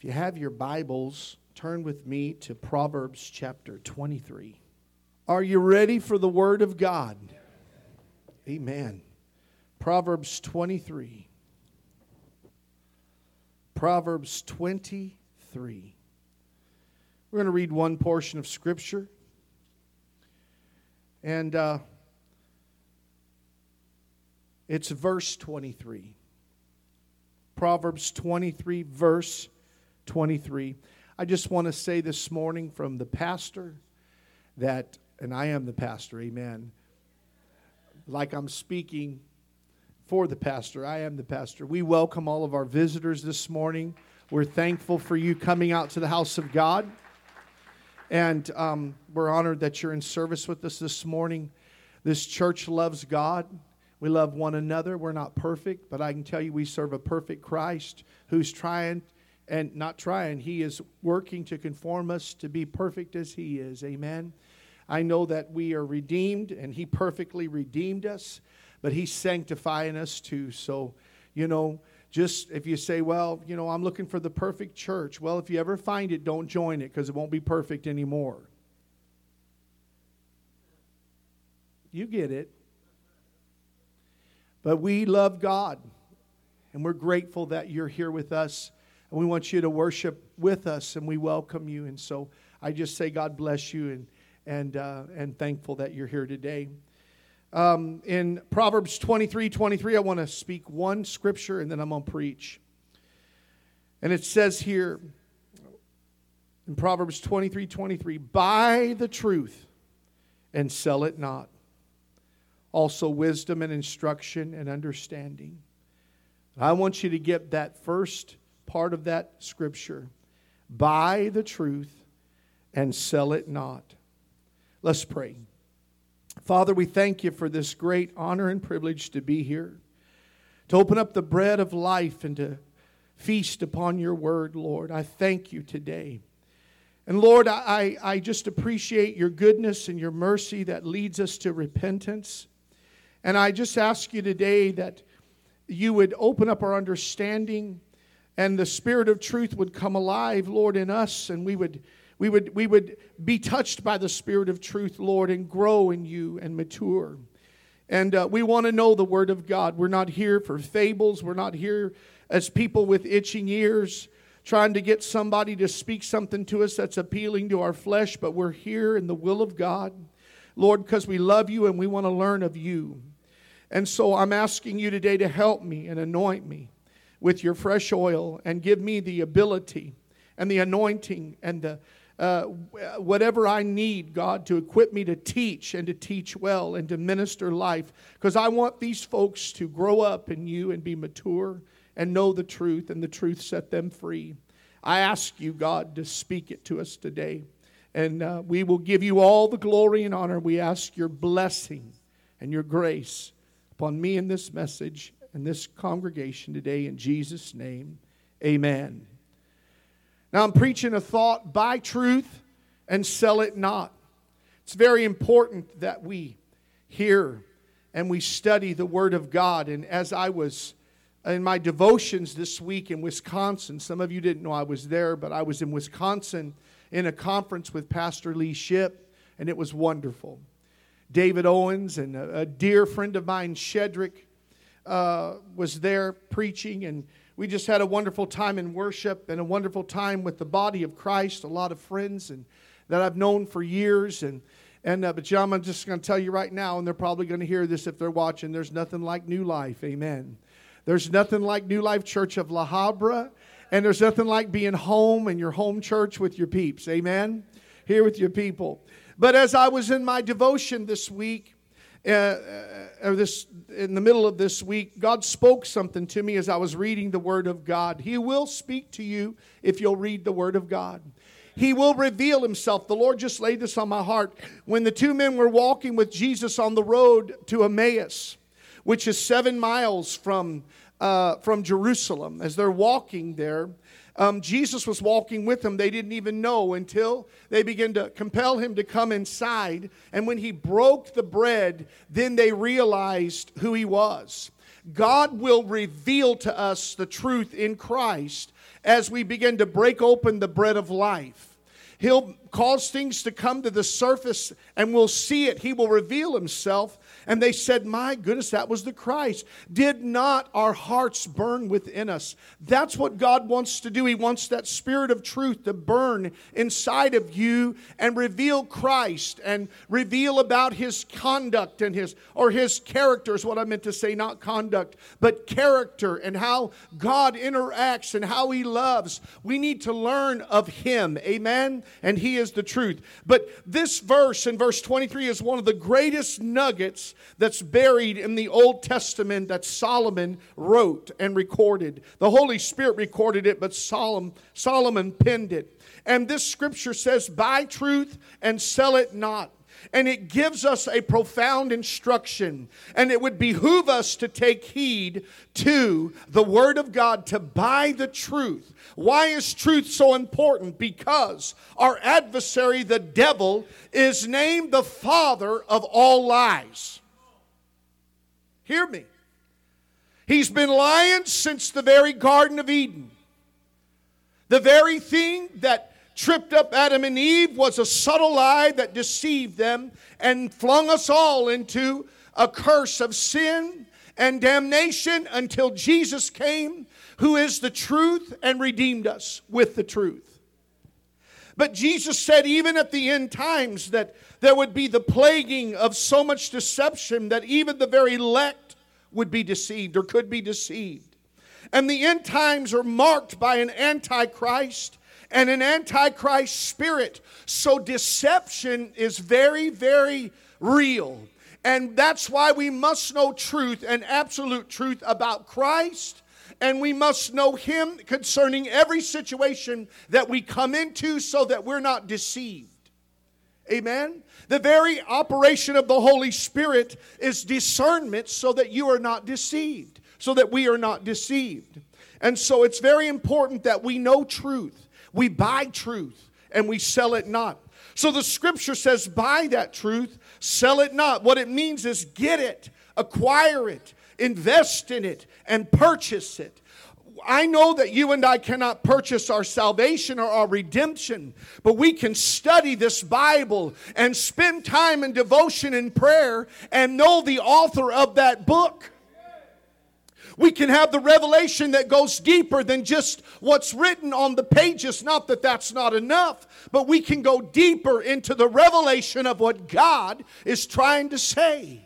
If you have your Bibles, turn with me to Proverbs chapter 23. Are you ready for the Word of God? Amen. Proverbs 23. Proverbs 23. We're going to read one portion of Scripture. And uh, it's verse 23. Proverbs 23, verse 23. I just want to say this morning from the pastor that, and I am the pastor, amen. Like I'm speaking for the pastor, I am the pastor. We welcome all of our visitors this morning. We're thankful for you coming out to the house of God. And um, we're honored that you're in service with us this morning. This church loves God. We love one another. We're not perfect, but I can tell you we serve a perfect Christ who's trying and not trying, He is working to conform us to be perfect as He is. Amen. I know that we are redeemed and He perfectly redeemed us, but He's sanctifying us too. So, you know, just if you say, well, you know, I'm looking for the perfect church, well, if you ever find it, don't join it because it won't be perfect anymore. You get it. But we love God, and we're grateful that you're here with us and we want you to worship with us, and we welcome you. And so I just say, God bless you, and, and, uh, and thankful that you're here today. Um, in Proverbs 23 23, I want to speak one scripture, and then I'm going to preach. And it says here in Proverbs 23 23, buy the truth and sell it not. Also, wisdom and instruction and understanding. I want you to get that first part of that scripture buy the truth and sell it not. Let's pray. Father, we thank you for this great honor and privilege to be here, to open up the bread of life and to feast upon your word, Lord. I thank you today. And Lord, I, I just appreciate your goodness and your mercy that leads us to repentance. And I just ask you today that you would open up our understanding and the spirit of truth would come alive, Lord, in us, and we would we would we would be touched by the spirit of truth, Lord, and grow in you and mature. And uh, we want to know the word of God. We're not here for fables. We're not here as people with itching ears trying to get somebody to speak something to us that's appealing to our flesh, but we're here in the will of God, Lord, because we love you and we want to learn of you. And so I'm asking you today to help me and anoint me with your fresh oil and give me the ability and the anointing and the uh, whatever I need, God, to equip me to teach and to teach well and to minister life. Because I want these folks to grow up in you and be mature and know the truth, and the truth set them free. I ask you, God, to speak it to us today. And uh, we will give you all the glory and honor. We ask your blessing and your grace upon me in this message in this congregation today in Jesus' name. Amen. Now, I'm preaching a thought buy truth and sell it not. It's very important that we hear and we study the Word of God. And as I was in my devotions this week in Wisconsin, some of you didn't know I was there, but I was in Wisconsin in a conference with Pastor Lee Ship, and it was wonderful. David Owens and a dear friend of mine, Shedrick, uh, was there preaching, and we just had a wonderful time in worship and a wonderful time with the body of Christ. A lot of friends and that I've known for years, and and uh, but John, I'm just going to tell you right now, and they're probably going to hear this if they're watching. There's nothing like New Life, Amen. There's nothing like New Life Church of La Habra, and there's nothing like being home in your home church with your peeps, Amen. Here with your people. But as I was in my devotion this week, uh, uh, or this in the middle of this week, God spoke something to me as I was reading the Word of God. He will speak to you if you'll read the Word of God. He will reveal himself. The Lord just laid this on my heart. When the two men were walking with Jesus on the road to Emmaus, which is seven miles from, uh, from Jerusalem, as they're walking there, um, Jesus was walking with them. They didn't even know until they began to compel him to come inside. And when he broke the bread, then they realized who he was. God will reveal to us the truth in Christ as we begin to break open the bread of life. He'll cause things to come to the surface and we'll see it. He will reveal himself and they said, My goodness, that was the Christ. Did not our hearts burn within us? That's what God wants to do. He wants that spirit of truth to burn inside of you and reveal Christ and reveal about his conduct and his, or his character is what I meant to say, not conduct, but character and how God interacts and how he loves. We need to learn of him. Amen? And he is the truth. But this verse in verse 23 is one of the greatest nuggets that's buried in the Old Testament that Solomon wrote and recorded. The Holy Spirit recorded it, but Solomon, Solomon penned it. And this scripture says, Buy truth and sell it not. And it gives us a profound instruction. And it would behoove us to take heed to the Word of God, to buy the truth. Why is truth so important? Because our adversary, the devil, is named the father of all lies. Hear me. He's been lying since the very Garden of Eden. The very thing that tripped up Adam and Eve was a subtle lie that deceived them and flung us all into a curse of sin and damnation until Jesus came, who is the truth, and redeemed us with the truth. But Jesus said, even at the end times, that there would be the plaguing of so much deception that even the very elect would be deceived or could be deceived. And the end times are marked by an antichrist and an antichrist spirit. So deception is very, very real. And that's why we must know truth and absolute truth about Christ. And we must know Him concerning every situation that we come into so that we're not deceived. Amen. The very operation of the Holy Spirit is discernment so that you are not deceived, so that we are not deceived. And so it's very important that we know truth. We buy truth and we sell it not. So the scripture says, buy that truth, sell it not. What it means is get it, acquire it, invest in it, and purchase it. I know that you and I cannot purchase our salvation or our redemption, but we can study this Bible and spend time in devotion and prayer and know the author of that book. We can have the revelation that goes deeper than just what's written on the pages. Not that that's not enough, but we can go deeper into the revelation of what God is trying to say.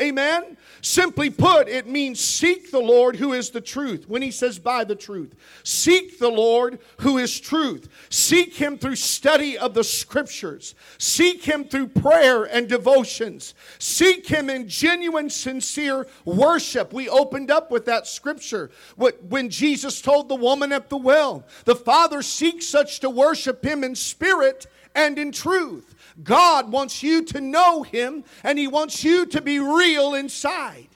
Amen. Simply put, it means seek the Lord who is the truth. When he says by the truth, seek the Lord who is truth. Seek him through study of the scriptures. Seek him through prayer and devotions. Seek him in genuine, sincere worship. We opened up with that scripture when Jesus told the woman at the well, The Father seeks such to worship him in spirit and in truth. God wants you to know Him and He wants you to be real inside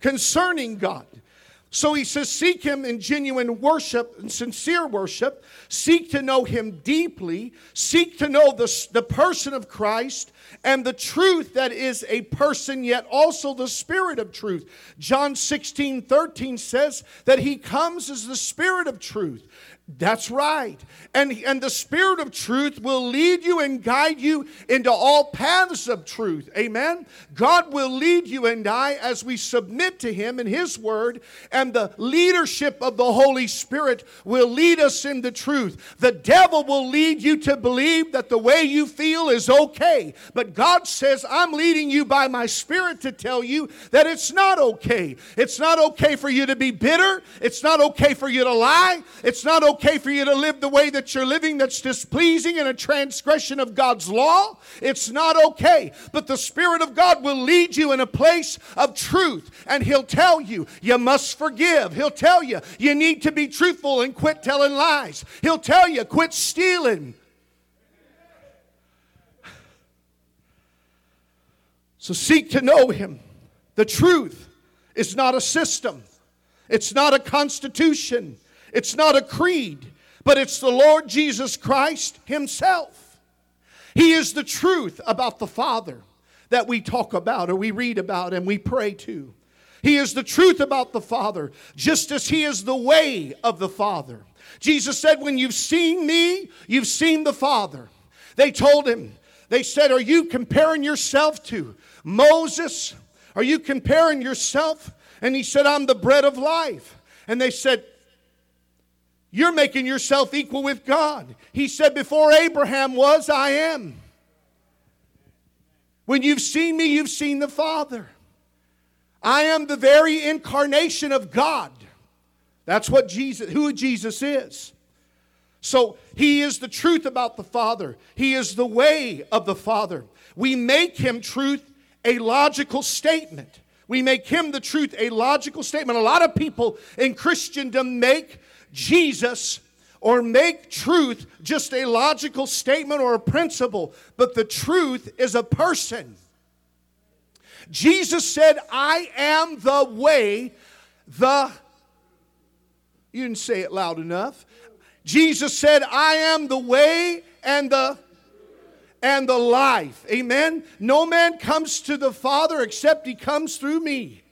concerning God. So he says, Seek him in genuine worship and sincere worship. Seek to know him deeply. Seek to know the, the person of Christ and the truth that is a person, yet also the spirit of truth. John 16 13 says that he comes as the spirit of truth. That's right. And, and the Spirit of truth will lead you and guide you into all paths of truth. Amen. God will lead you and I as we submit to Him and His Word, and the leadership of the Holy Spirit will lead us into truth. The devil will lead you to believe that the way you feel is okay. But God says, I'm leading you by my Spirit to tell you that it's not okay. It's not okay for you to be bitter. It's not okay for you to lie. It's not okay okay for you to live the way that you're living that's displeasing and a transgression of God's law. It's not okay. But the Spirit of God will lead you in a place of truth and He'll tell you you must forgive. He'll tell you you need to be truthful and quit telling lies. He'll tell you quit stealing. So seek to know Him. The truth is not a system. It's not a constitution. It's not a creed, but it's the Lord Jesus Christ Himself. He is the truth about the Father that we talk about or we read about and we pray to. He is the truth about the Father, just as He is the way of the Father. Jesus said, When you've seen me, you've seen the Father. They told him, They said, Are you comparing yourself to Moses? Are you comparing yourself? And he said, I'm the bread of life. And they said, You're making yourself equal with God. He said, Before Abraham was, I am. When you've seen me, you've seen the Father. I am the very incarnation of God. That's what Jesus, who Jesus is. So he is the truth about the Father. He is the way of the Father. We make him truth a logical statement. We make him the truth a logical statement. A lot of people in Christendom make Jesus or make truth just a logical statement or a principle, but the truth is a person. Jesus said, I am the way, the. You didn't say it loud enough. Jesus said, I am the way and the and the life. Amen. No man comes to the Father except he comes through me.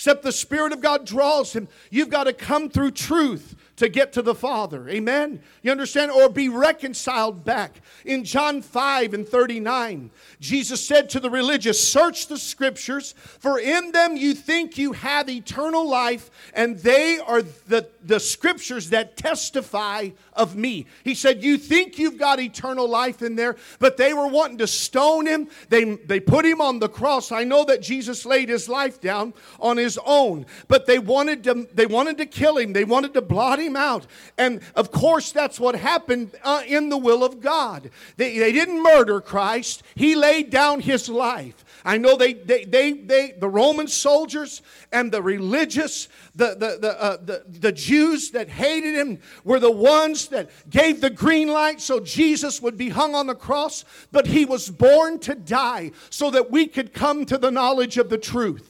Except the Spirit of God draws him. You've got to come through truth to get to the Father. Amen? You understand? Or be reconciled back. In John 5 and 39, Jesus said to the religious, Search the scriptures, for in them you think you have eternal life, and they are the, the scriptures that testify of me. He said, You think you've got eternal life in there, but they were wanting to stone him. They, they put him on the cross. I know that Jesus laid his life down on his own, but they wanted to, they wanted to kill him. They wanted to blot him out. And of course, that's what happened uh, in the will of God. They, they didn't murder Christ, He laid down His life. I know they, they, they, they the Roman soldiers and the religious, the, the, the, uh, the, the Jews that hated him were the ones that gave the green light so Jesus would be hung on the cross. But he was born to die so that we could come to the knowledge of the truth.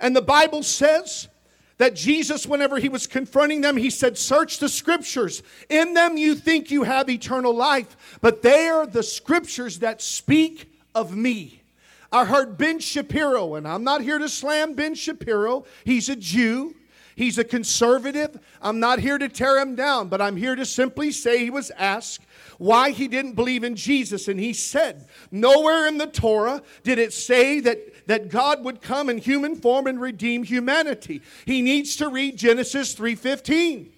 And the Bible says that Jesus, whenever he was confronting them, he said, Search the scriptures. In them you think you have eternal life, but they are the scriptures that speak of me. I heard Ben Shapiro, and I'm not here to slam Ben Shapiro. He's a Jew. He's a conservative. I'm not here to tear him down, but I'm here to simply say he was asked why he didn't believe in Jesus. And he said, Nowhere in the Torah did it say that that God would come in human form and redeem humanity. He needs to read Genesis 3:15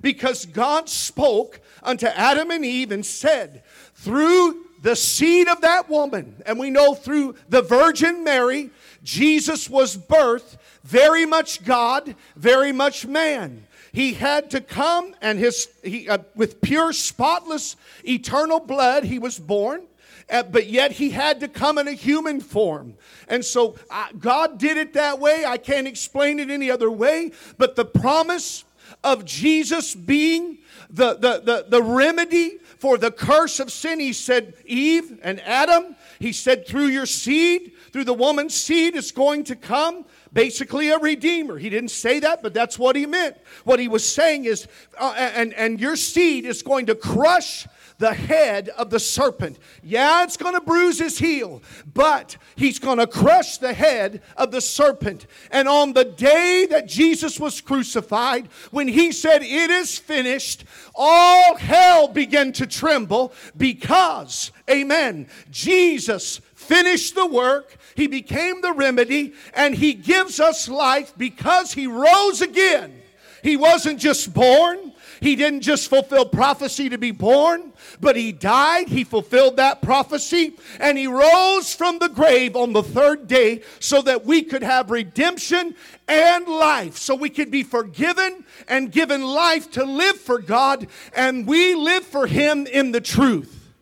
because God spoke unto Adam and Eve and said, through the seed of that woman, and we know through the Virgin Mary, Jesus was birthed very much God, very much man. He had to come and his he, uh, with pure spotless eternal blood he was born uh, but yet he had to come in a human form. And so God did it that way. I can't explain it any other way. But the promise of Jesus being the, the, the, the remedy for the curse of sin, he said, Eve and Adam, he said, through your seed, through the woman's seed, is going to come basically a redeemer. He didn't say that, but that's what he meant. What he was saying is, uh, and, and your seed is going to crush the head of the serpent. Yeah, it's going to bruise his heel, but he's going to crush the head of the serpent. And on the day that Jesus was crucified, when he said, It is finished, all hell began to tremble because, amen, Jesus finished the work. He became the remedy, and He gives us life because He rose again. He wasn't just born, he didn't just fulfill prophecy to be born, but he died. He fulfilled that prophecy and he rose from the grave on the third day so that we could have redemption and life, so we could be forgiven and given life to live for God, and we live for him in the truth.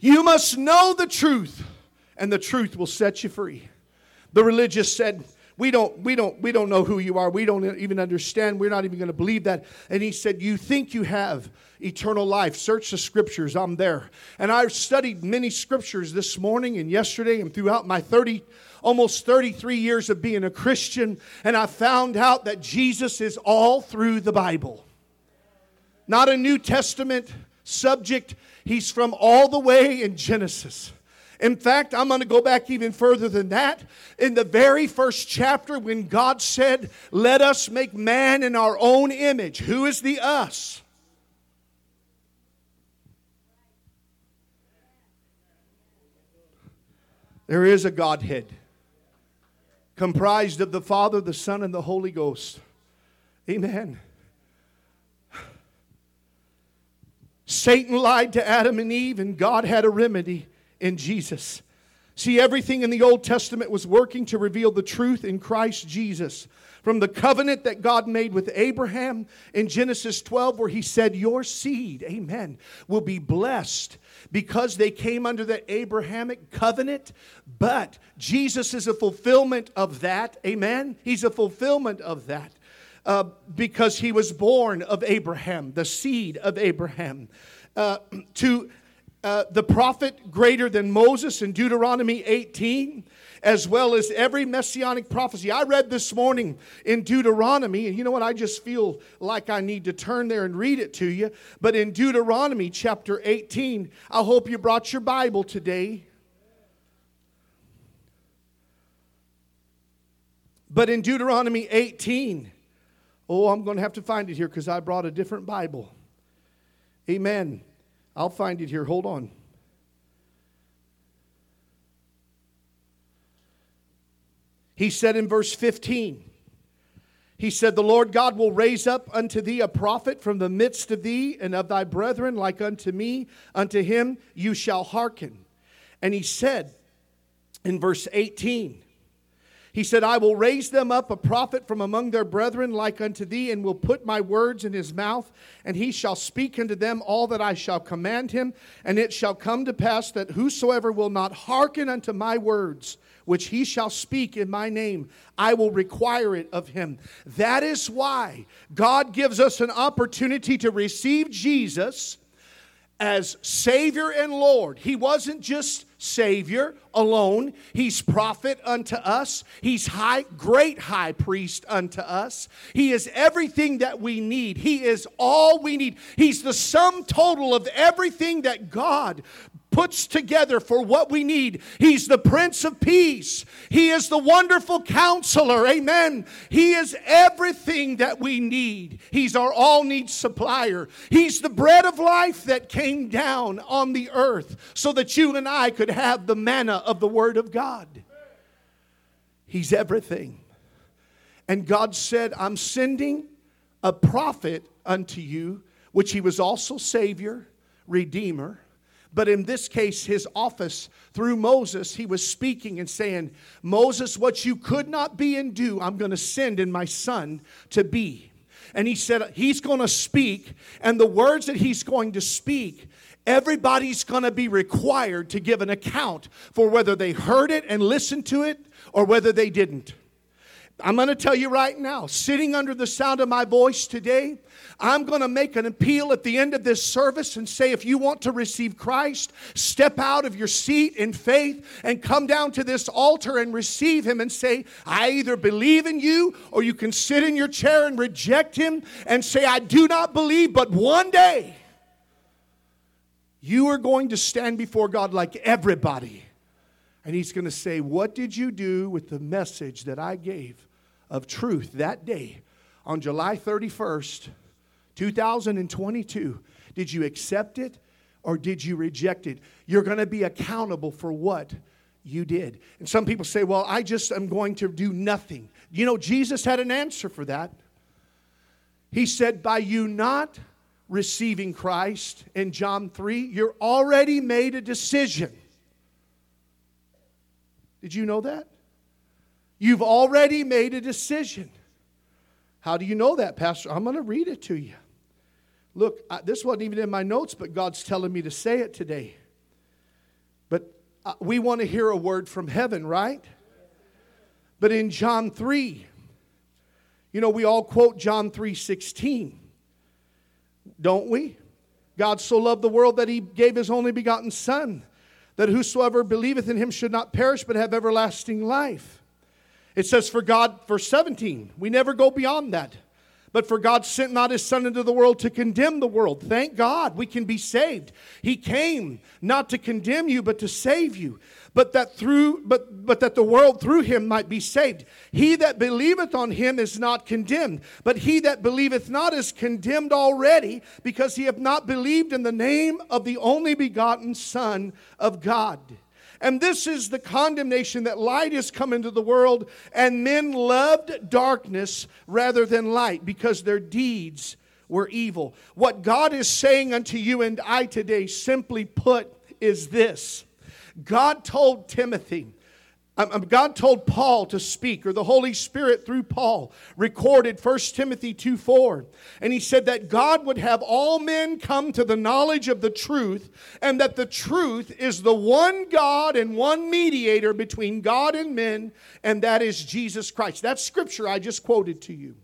You must know the truth, and the truth will set you free. The religious said, we don't, we don't, we don't know who you are. We don't even understand. We're not even going to believe that. And he said, You think you have eternal life. Search the scriptures. I'm there. And I've studied many scriptures this morning and yesterday and throughout my 30, almost 33 years of being a Christian. And I found out that Jesus is all through the Bible. Not a New Testament subject. He's from all the way in Genesis. In fact, I'm going to go back even further than that. In the very first chapter, when God said, Let us make man in our own image, who is the us? There is a Godhead comprised of the Father, the Son, and the Holy Ghost. Amen. Satan lied to Adam and Eve, and God had a remedy in Jesus. See, everything in the Old Testament was working to reveal the truth in Christ Jesus. From the covenant that God made with Abraham in Genesis 12, where he said, Your seed, amen, will be blessed because they came under the Abrahamic covenant. But Jesus is a fulfillment of that, amen. He's a fulfillment of that. Uh, because he was born of Abraham, the seed of Abraham. Uh, to uh, the prophet greater than Moses in Deuteronomy 18, as well as every messianic prophecy. I read this morning in Deuteronomy, and you know what? I just feel like I need to turn there and read it to you. But in Deuteronomy chapter 18, I hope you brought your Bible today. But in Deuteronomy 18, Oh, I'm going to have to find it here because I brought a different Bible. Amen. I'll find it here. Hold on. He said in verse 15, He said, The Lord God will raise up unto thee a prophet from the midst of thee and of thy brethren, like unto me. Unto him you shall hearken. And he said in verse 18, he said, I will raise them up a prophet from among their brethren like unto thee, and will put my words in his mouth, and he shall speak unto them all that I shall command him. And it shall come to pass that whosoever will not hearken unto my words, which he shall speak in my name, I will require it of him. That is why God gives us an opportunity to receive Jesus as Savior and Lord. He wasn't just Savior alone. He's prophet unto us. He's high, great high priest unto us. He is everything that we need. He is all we need. He's the sum total of everything that God puts together for what we need. He's the Prince of Peace. He is the wonderful counselor. Amen. He is everything that we need. He's our all needs supplier. He's the bread of life that came down on the earth so that you and I could have the manna of the Word of God. He's everything. And God said, I'm sending a prophet unto you, which he was also Savior, Redeemer, but in this case, his office through Moses, he was speaking and saying, Moses, what you could not be and do, I'm going to send in my son to be. And he said, He's going to speak, and the words that he's going to speak, everybody's going to be required to give an account for whether they heard it and listened to it or whether they didn't. I'm going to tell you right now, sitting under the sound of my voice today, I'm going to make an appeal at the end of this service and say, if you want to receive Christ, step out of your seat in faith and come down to this altar and receive Him and say, I either believe in you or you can sit in your chair and reject Him and say, I do not believe, but one day you are going to stand before God like everybody. And He's going to say, What did you do with the message that I gave? Of truth that day on July 31st, 2022. Did you accept it or did you reject it? You're going to be accountable for what you did. And some people say, well, I just am going to do nothing. You know, Jesus had an answer for that. He said, by you not receiving Christ in John 3, you're already made a decision. Did you know that? You've already made a decision. How do you know that, Pastor? I'm going to read it to you. Look, I, this wasn't even in my notes, but God's telling me to say it today. But uh, we want to hear a word from heaven, right? But in John 3, you know, we all quote John 3 16, don't we? God so loved the world that he gave his only begotten Son, that whosoever believeth in him should not perish but have everlasting life. It says, for God, verse 17, we never go beyond that. But for God sent not his Son into the world to condemn the world. Thank God we can be saved. He came not to condemn you, but to save you. But that through but but that the world through him might be saved. He that believeth on him is not condemned, but he that believeth not is condemned already, because he hath not believed in the name of the only begotten Son of God. And this is the condemnation that light has come into the world, and men loved darkness rather than light because their deeds were evil. What God is saying unto you and I today, simply put, is this God told Timothy, God told Paul to speak, or the Holy Spirit through Paul recorded 1 Timothy 2 4. And he said that God would have all men come to the knowledge of the truth, and that the truth is the one God and one mediator between God and men, and that is Jesus Christ. That's scripture I just quoted to you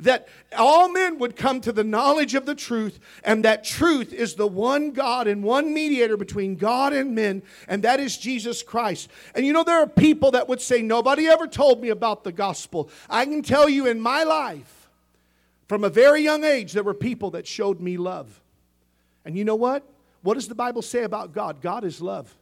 that all men would come to the knowledge of the truth, and that truth is the one God and one mediator between God and men, and that is Jesus Christ. And you know, there are people that would say, Nobody ever told me about the gospel. I can tell you in my life, from a very young age, there were people that showed me love. And you know what? What does the Bible say about God? God is love.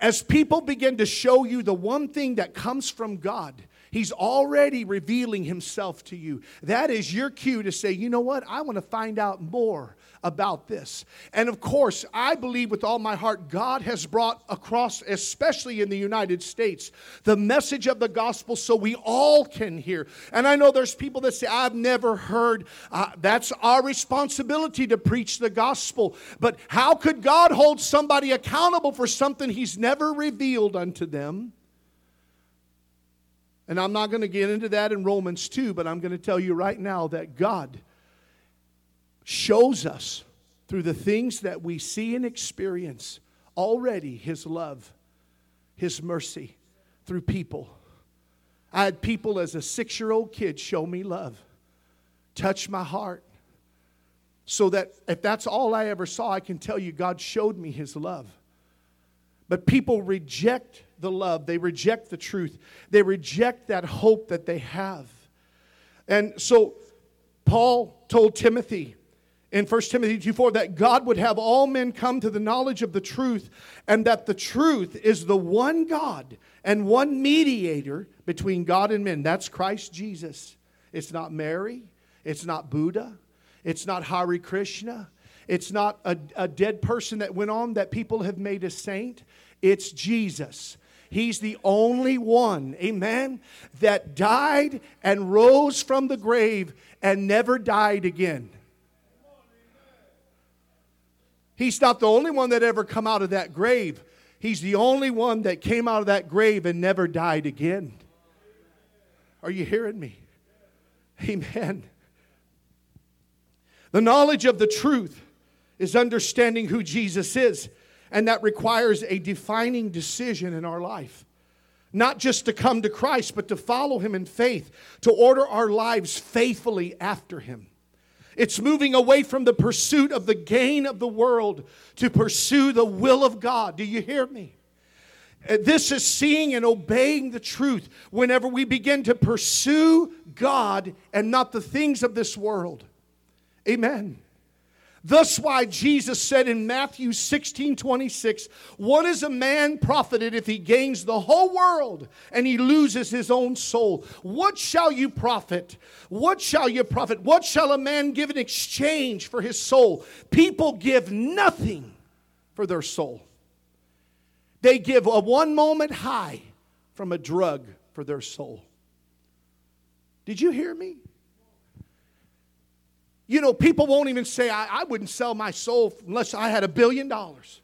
As people begin to show you the one thing that comes from God, He's already revealing himself to you. That is your cue to say, you know what? I want to find out more about this. And of course, I believe with all my heart, God has brought across, especially in the United States, the message of the gospel so we all can hear. And I know there's people that say, I've never heard. Uh, that's our responsibility to preach the gospel. But how could God hold somebody accountable for something he's never revealed unto them? And I'm not going to get into that in Romans 2, but I'm going to tell you right now that God shows us through the things that we see and experience already His love, His mercy through people. I had people as a six year old kid show me love, touch my heart. So that if that's all I ever saw, I can tell you God showed me His love. But people reject the love, they reject the truth, they reject that hope that they have. And so Paul told Timothy in 1 Timothy 2 4 that God would have all men come to the knowledge of the truth, and that the truth is the one God and one mediator between God and men. That's Christ Jesus. It's not Mary, it's not Buddha, it's not Hari Krishna. It's not a, a dead person that went on that people have made a saint. It's Jesus. He's the only one, amen, that died and rose from the grave and never died again. He's not the only one that ever come out of that grave. He's the only one that came out of that grave and never died again. Are you hearing me? Amen. The knowledge of the truth is understanding who Jesus is. And that requires a defining decision in our life. Not just to come to Christ, but to follow Him in faith, to order our lives faithfully after Him. It's moving away from the pursuit of the gain of the world to pursue the will of God. Do you hear me? Uh, this is seeing and obeying the truth whenever we begin to pursue God and not the things of this world. Amen. Thus, why Jesus said in Matthew 16 26, What is a man profited if he gains the whole world and he loses his own soul? What shall you profit? What shall you profit? What shall a man give in exchange for his soul? People give nothing for their soul. They give a one moment high from a drug for their soul. Did you hear me? You know, people won't even say, I, I wouldn't sell my soul unless I had a billion dollars.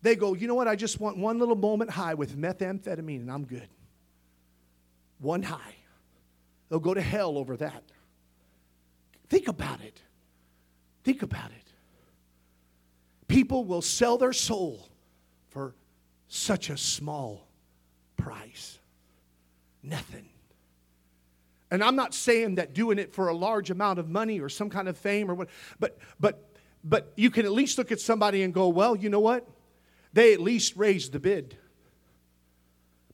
They go, you know what? I just want one little moment high with methamphetamine and I'm good. One high. They'll go to hell over that. Think about it. Think about it. People will sell their soul for such a small price. Nothing. And I'm not saying that doing it for a large amount of money or some kind of fame or what, but but but you can at least look at somebody and go, well, you know what? They at least raised the bid.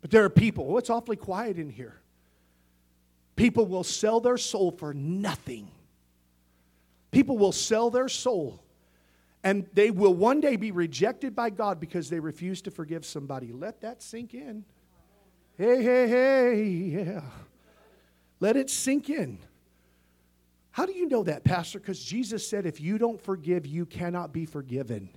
But there are people, oh, it's awfully quiet in here. People will sell their soul for nothing. People will sell their soul and they will one day be rejected by God because they refuse to forgive somebody. Let that sink in. Hey, hey, hey, yeah. Let it sink in. How do you know that, Pastor? Because Jesus said, if you don't forgive, you cannot be forgiven.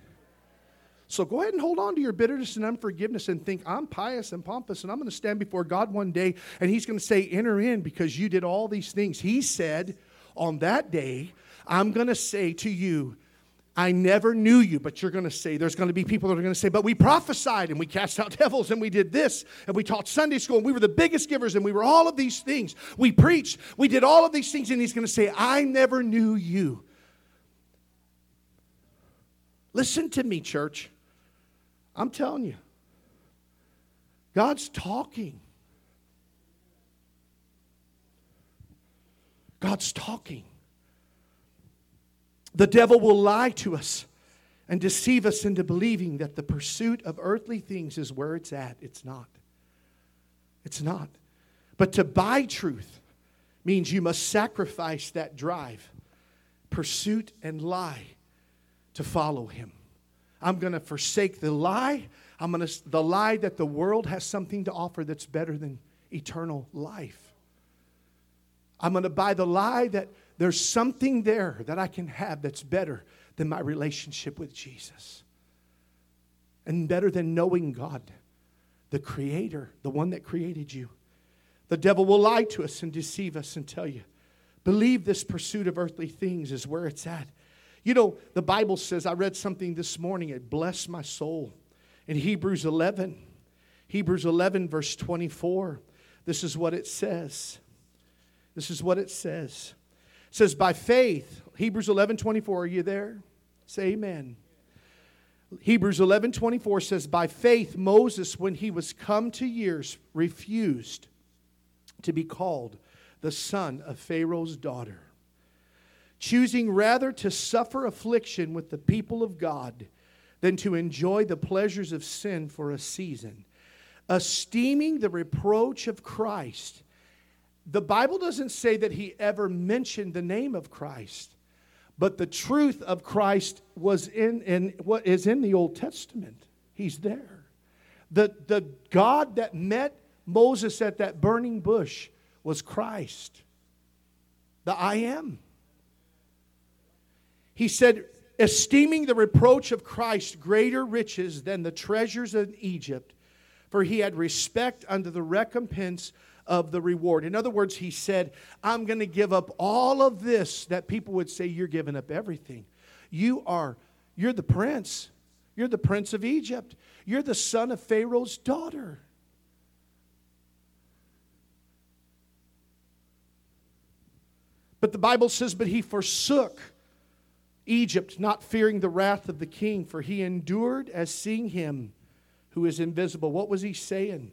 So go ahead and hold on to your bitterness and unforgiveness and think, I'm pious and pompous and I'm going to stand before God one day and He's going to say, Enter in because you did all these things. He said, On that day, I'm going to say to you, I never knew you, but you're going to say, there's going to be people that are going to say, but we prophesied and we cast out devils and we did this and we taught Sunday school and we were the biggest givers and we were all of these things. We preached, we did all of these things, and he's going to say, I never knew you. Listen to me, church. I'm telling you, God's talking. God's talking. The devil will lie to us and deceive us into believing that the pursuit of earthly things is where it's at. It's not. It's not. But to buy truth means you must sacrifice that drive, pursuit, and lie to follow him. I'm going to forsake the lie. I'm going to the lie that the world has something to offer that's better than eternal life. I'm going to buy the lie that there's something there that I can have that's better than my relationship with Jesus. And better than knowing God, the Creator, the one that created you. The devil will lie to us and deceive us and tell you, believe this pursuit of earthly things is where it's at. You know, the Bible says, I read something this morning, it blessed my soul. In Hebrews 11, Hebrews 11, verse 24, this is what it says. This is what it says says, by faith, Hebrews 11 24, are you there? Say amen. Hebrews 11 24 says, By faith, Moses, when he was come to years, refused to be called the son of Pharaoh's daughter, choosing rather to suffer affliction with the people of God than to enjoy the pleasures of sin for a season, esteeming the reproach of Christ the Bible doesn't say that he ever mentioned the name of Christ, but the truth of Christ was in, in what is in the Old Testament. He's there. The, the God that met Moses at that burning bush was Christ, the I am. He said, esteeming the reproach of Christ greater riches than the treasures of Egypt, for he had respect unto the recompense of the reward. In other words, he said, I'm going to give up all of this that people would say you're giving up everything. You are, you're the prince. You're the prince of Egypt. You're the son of Pharaoh's daughter. But the Bible says, But he forsook Egypt, not fearing the wrath of the king, for he endured as seeing him who is invisible. What was he saying?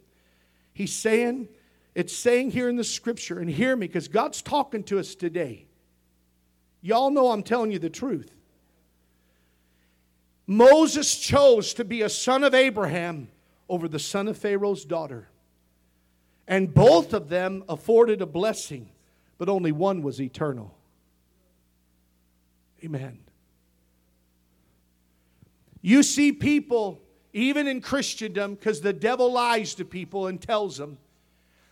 He's saying, it's saying here in the scripture, and hear me because God's talking to us today. Y'all know I'm telling you the truth. Moses chose to be a son of Abraham over the son of Pharaoh's daughter. And both of them afforded a blessing, but only one was eternal. Amen. You see people, even in Christendom, because the devil lies to people and tells them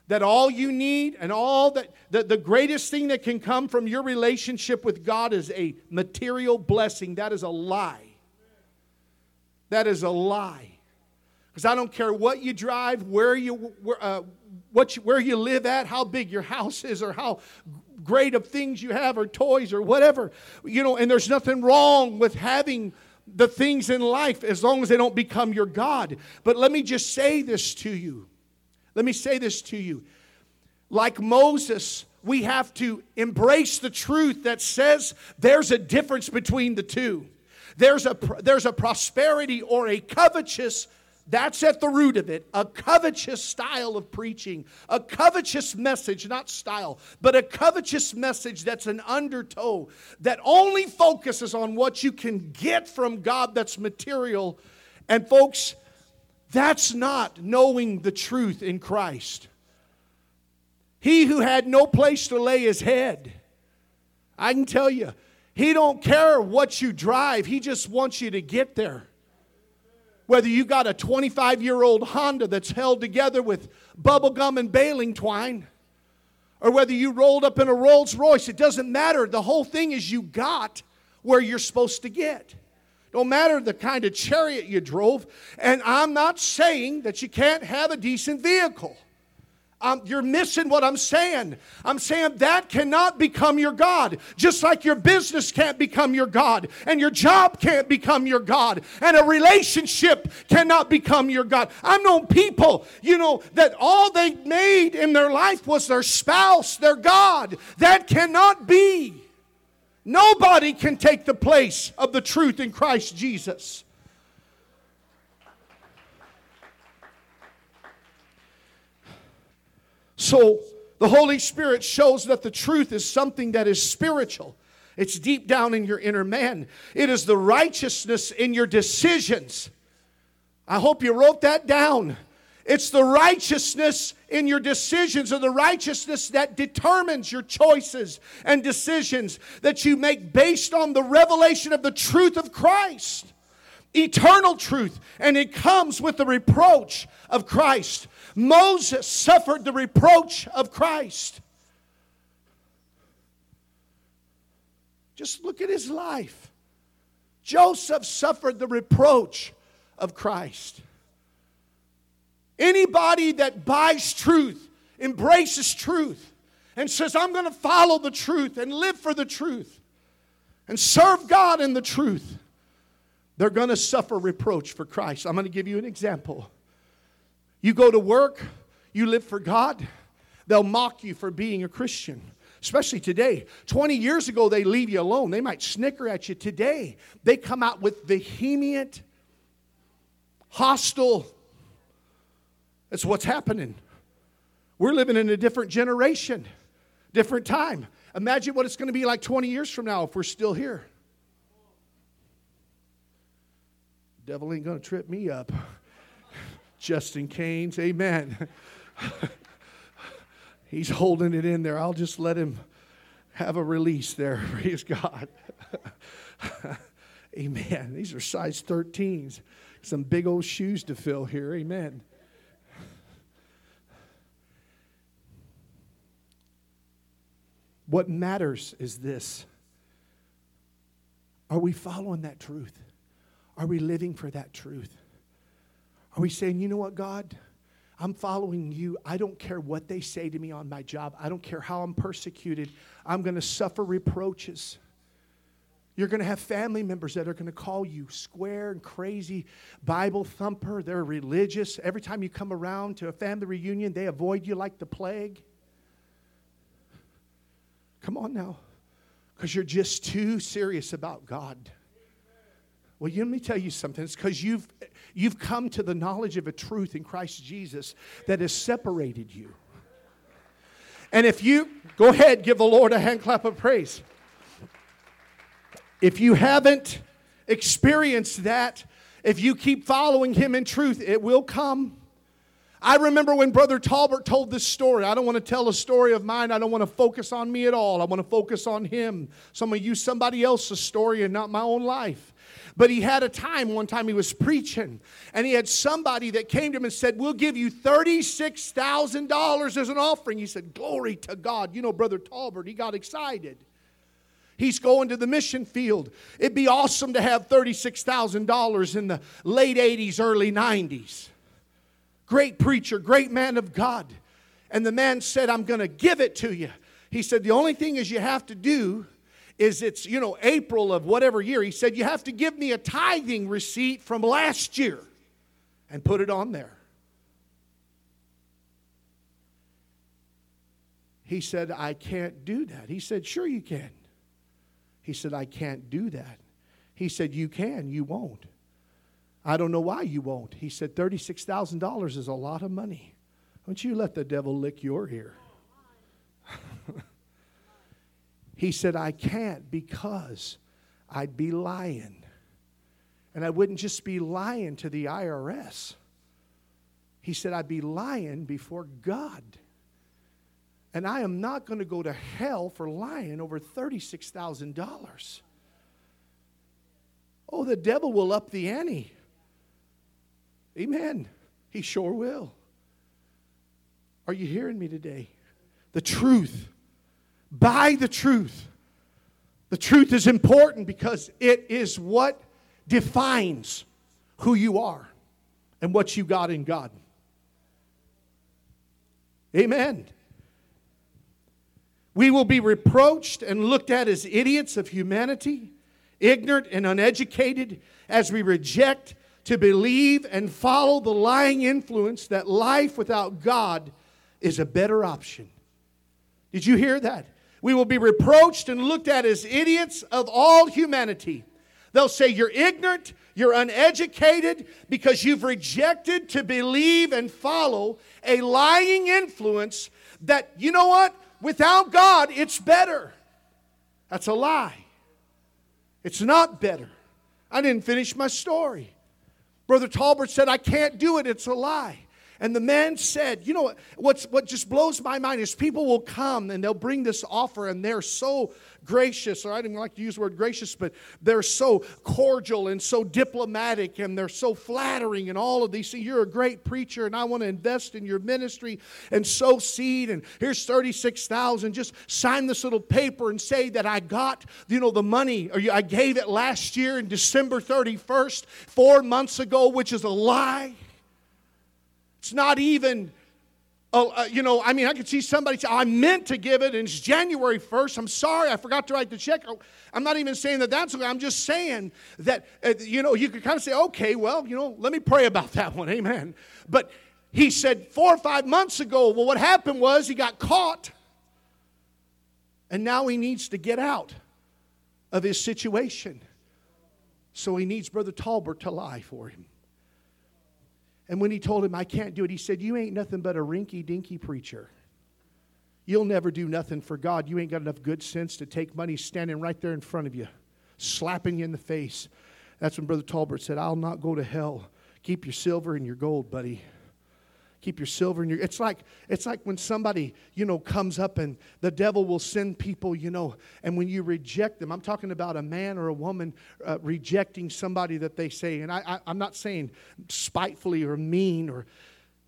that all you need and all that the, greatest thing that can come from your relationship with God is a material blessing. That is a lie. That is a lie. Because I don't care what you drive, where you, where, uh, what you, where you live at, how big your house is, or how great of things you have, or toys, or whatever. You know, and there's nothing wrong with having the things in life as long as they don't become your God. But let me just say this to you let me say this to you. Like Moses, we have to embrace the truth that says there's a difference between the two. There's a, there's a prosperity or a covetous, that's at the root of it, a covetous style of preaching, a covetous message, not style, but a covetous message that's an undertow that only focuses on what you can get from God that's material. And folks, that's not knowing the truth in Christ. He who had no place to lay his head. I can tell you, he don't care what you drive. He just wants you to get there. Whether you got a 25 year old Honda that's held together with bubble gum and baling twine, or whether you rolled up in a Rolls Royce, it doesn't matter. The whole thing is you got where you're supposed to get. Don't matter the kind of chariot you drove. And I'm not saying that you can't have a decent vehicle. Um, you're missing what I'm saying. I'm saying that cannot become your God. Just like your business can't become your God, and your job can't become your God, and a relationship cannot become your God. I've known people, you know, that all they made in their life was their spouse, their God. That cannot be. Nobody can take the place of the truth in Christ Jesus. So the Holy Spirit shows that the truth is something that is spiritual. It's deep down in your inner man. It is the righteousness in your decisions. I hope you wrote that down. It's the righteousness in your decisions or the righteousness that determines your choices and decisions that you make based on the revelation of the truth of Christ. Eternal truth, and it comes with the reproach of Christ. Moses suffered the reproach of Christ. Just look at his life. Joseph suffered the reproach of Christ. Anybody that buys truth, embraces truth, and says, I'm going to follow the truth and live for the truth and serve God in the truth, they're going to suffer reproach for Christ. I'm going to give you an example. You go to work, you live for God, they'll mock you for being a Christian. Especially today. 20 years ago, they leave you alone. They might snicker at you. Today, they come out with vehement, hostile. That's what's happening. We're living in a different generation, different time. Imagine what it's going to be like 20 years from now if we're still here. Devil ain't going to trip me up. Justin Canes. Amen. He's holding it in there. I'll just let him have a release there. Praise God. Amen. These are size 13s. Some big old shoes to fill here. Amen. What matters is this Are we following that truth? Are we living for that truth? Are we saying, you know what, God? I'm following you. I don't care what they say to me on my job. I don't care how I'm persecuted. I'm going to suffer reproaches. You're going to have family members that are going to call you square and crazy Bible thumper. They're religious. Every time you come around to a family reunion, they avoid you like the plague. Come on now, because you're just too serious about God. Well, let me tell you something. It's because you've, you've come to the knowledge of a truth in Christ Jesus that has separated you. And if you, go ahead, give the Lord a hand clap of praise. If you haven't experienced that, if you keep following Him in truth, it will come. I remember when Brother Talbert told this story. I don't want to tell a story of mine. I don't want to focus on me at all. I want to focus on him. So I'm going to use somebody else's story and not my own life. But he had a time, one time he was preaching, and he had somebody that came to him and said, We'll give you $36,000 as an offering. He said, Glory to God. You know, Brother Talbert, he got excited. He's going to the mission field. It'd be awesome to have $36,000 in the late 80s, early 90s. Great preacher, great man of God. And the man said, I'm going to give it to you. He said, The only thing is you have to do is it's, you know, April of whatever year. He said, You have to give me a tithing receipt from last year and put it on there. He said, I can't do that. He said, Sure, you can. He said, I can't do that. He said, You can, you won't. I don't know why you won't. He said, $36,000 is a lot of money. Don't you let the devil lick your ear. He said, I can't because I'd be lying. And I wouldn't just be lying to the IRS. He said, I'd be lying before God. And I am not going to go to hell for lying over $36,000. Oh, the devil will up the ante. Amen. He sure will. Are you hearing me today? The truth. By the truth. The truth is important because it is what defines who you are and what you got in God. Amen. We will be reproached and looked at as idiots of humanity, ignorant and uneducated, as we reject to believe and follow the lying influence that life without God is a better option. Did you hear that? We will be reproached and looked at as idiots of all humanity. They'll say, You're ignorant, you're uneducated because you've rejected to believe and follow a lying influence that, you know what? Without God, it's better. That's a lie. It's not better. I didn't finish my story. Brother Talbert said, I can't do it. It's a lie. And the man said, You know, what's, what just blows my mind is people will come and they'll bring this offer and they're so gracious, or I didn't like to use the word gracious, but they're so cordial and so diplomatic and they're so flattering and all of these things. You're a great preacher and I want to invest in your ministry and sow seed and here's 36,000. Just sign this little paper and say that I got, you know, the money or I gave it last year in December 31st, four months ago, which is a lie. It's not even, uh, uh, you know, I mean, I could see somebody say, I meant to give it and it's January 1st. I'm sorry, I forgot to write the check. Oh, I'm not even saying that that's okay. I'm just saying that, uh, you know, you could kind of say, okay, well, you know, let me pray about that one. Amen. But he said four or five months ago, well, what happened was he got caught and now he needs to get out of his situation. So he needs Brother Talbert to lie for him. And when he told him, I can't do it, he said, You ain't nothing but a rinky dinky preacher. You'll never do nothing for God. You ain't got enough good sense to take money standing right there in front of you, slapping you in the face. That's when Brother Talbert said, I'll not go to hell. Keep your silver and your gold, buddy keep your silver in your it's like it's like when somebody you know comes up and the devil will send people you know and when you reject them i'm talking about a man or a woman uh, rejecting somebody that they say and I, I i'm not saying spitefully or mean or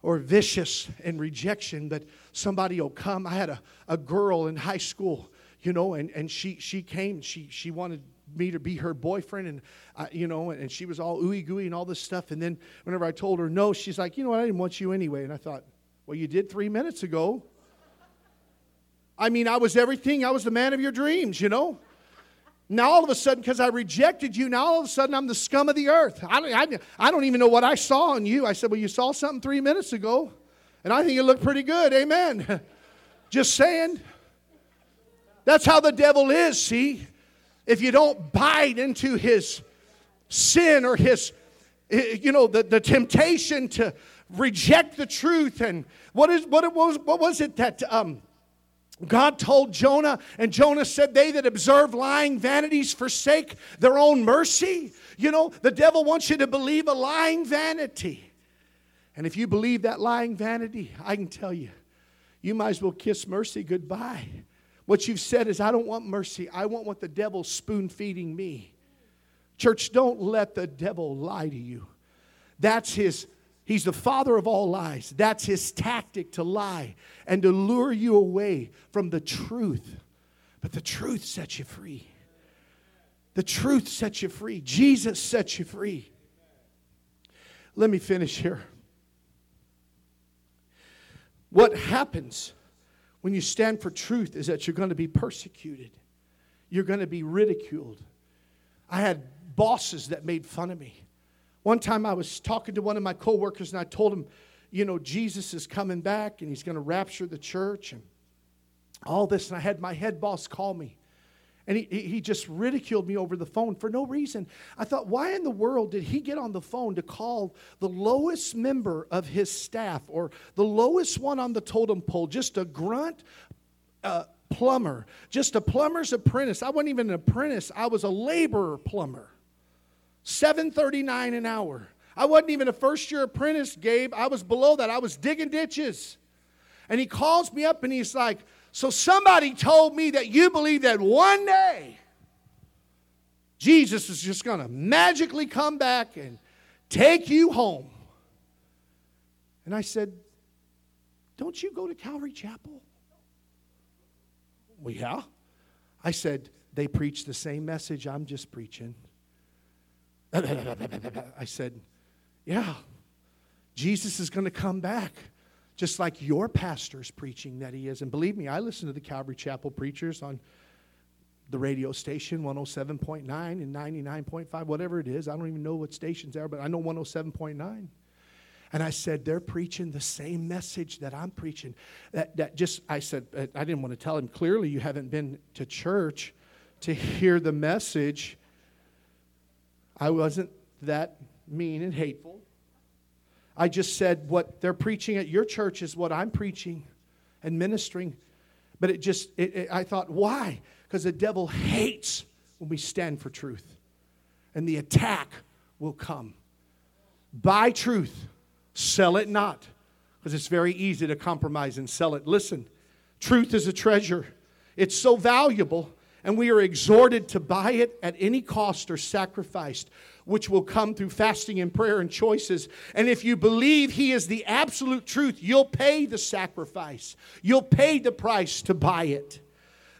or vicious in rejection but somebody will come. I had a, a girl in high school you know and, and she she came she she wanted me to be her boyfriend and you know and, and she was all ooey gooey and all this stuff. And then whenever i told her no she's like you know what? I didn't want you anyway. And i thought well you did three minutes ago. I mean i was everything. I was the man of your dreams you know? Now all of a sudden because i rejected you now all of a sudden i'm the scum of the earth. I don't, I, I don't even know what i saw in you. I said well you saw something three minutes ago and i think it looked pretty good. Amen. Just saying. That's how the devil is see if you don't bite into his sin or his, you know, the, the temptation to reject the truth. And what, is, what, it was, what was it that um, God told Jonah? And Jonah said, They that observe lying vanities forsake their own mercy. You know, the devil wants you to believe a lying vanity. And if you believe that lying vanity, I can tell you, you might as well kiss mercy goodbye. What you've said is, I don't want mercy. I want what the devil's spoon feeding me. Church, don't let the devil lie to you. That's his, he's the father of all lies. That's his tactic to lie and to lure you away from the truth. But the truth sets you free. The truth sets you free. Jesus sets you free. Let me finish here. What happens? When you stand for truth is that you're going to be persecuted, you're going to be ridiculed. I had bosses that made fun of me. One time I was talking to one of my coworkers and I told him, you know, Jesus is coming back and he's going to rapture the church and all this. And I had my head boss call me. And he, he just ridiculed me over the phone for no reason. I thought, why in the world did he get on the phone to call the lowest member of his staff or the lowest one on the totem pole, just a grunt uh, plumber, just a plumber's apprentice? I wasn't even an apprentice, I was a laborer plumber. 739 an hour. I wasn't even a first year apprentice, Gabe. I was below that. I was digging ditches. And he calls me up and he's like, So somebody told me that you believe that one day Jesus is just going to magically come back and take you home. And I said, Don't you go to Calvary Chapel? Well, yeah. I said, They preach the same message I'm just preaching. I said, Yeah, Jesus is going to come back, just like your pastor's preaching that he is. And believe me, I listen to the Calvary Chapel preachers on the radio station 107.9 and 99.5, whatever it is. I don't even know what stations are, but I know 107.9. And I said, they're preaching the same message that I'm preaching. That, that just, I said, uh, I didn't want to tell him clearly, you haven't been to church to hear the message. I wasn't that mean and hateful. I just said what they're preaching at your church is what I'm preaching and ministering. But it just, it, it, I thought, why? Because the devil hates when we stand for truth. And the attack will come. Buy truth, sell it not. Because it's very easy to compromise and sell it. Listen, truth is a treasure, it's so valuable and we are exhorted to buy it at any cost or sacrifice, which will come through fasting and prayer and choices. And if you believe He is the absolute truth, you'll pay the sacrifice, you'll pay the price to buy it.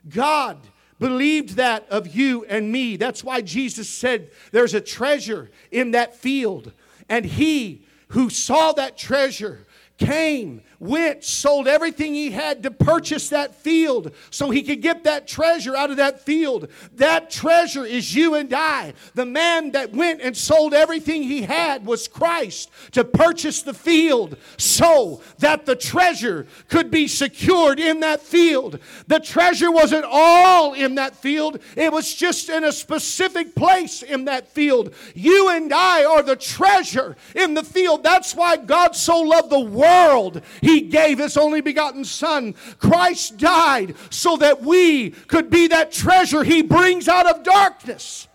God believed that of you and me. That's why Jesus said there's a treasure in that field. And He who saw that treasure came, went, sold everything he had to purchase that field so he could get that treasure out of that field. That treasure is you and I. The man that went and sold everything he had was Christ to purchase the field so that the treasure could be secured in that field. The treasure wasn't all in that field, it was just in a specific place in that field. You and I are the treasure in the field. That's why God so loved the world He gave His only begotten Son. Christ died so that we could be that treasure He brings out of darkness.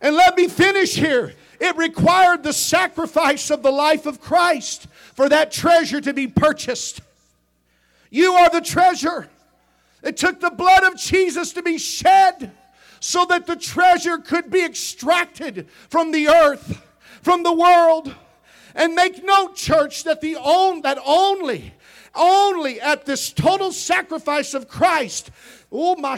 And let me finish here. It required the sacrifice of the life of Christ for that treasure to be purchased. You are the treasure. It took the blood of Jesus to be shed so that the treasure could be extracted from the earth from the world. And make note, church, that the on, that only, only at this total sacrifice of Christ, not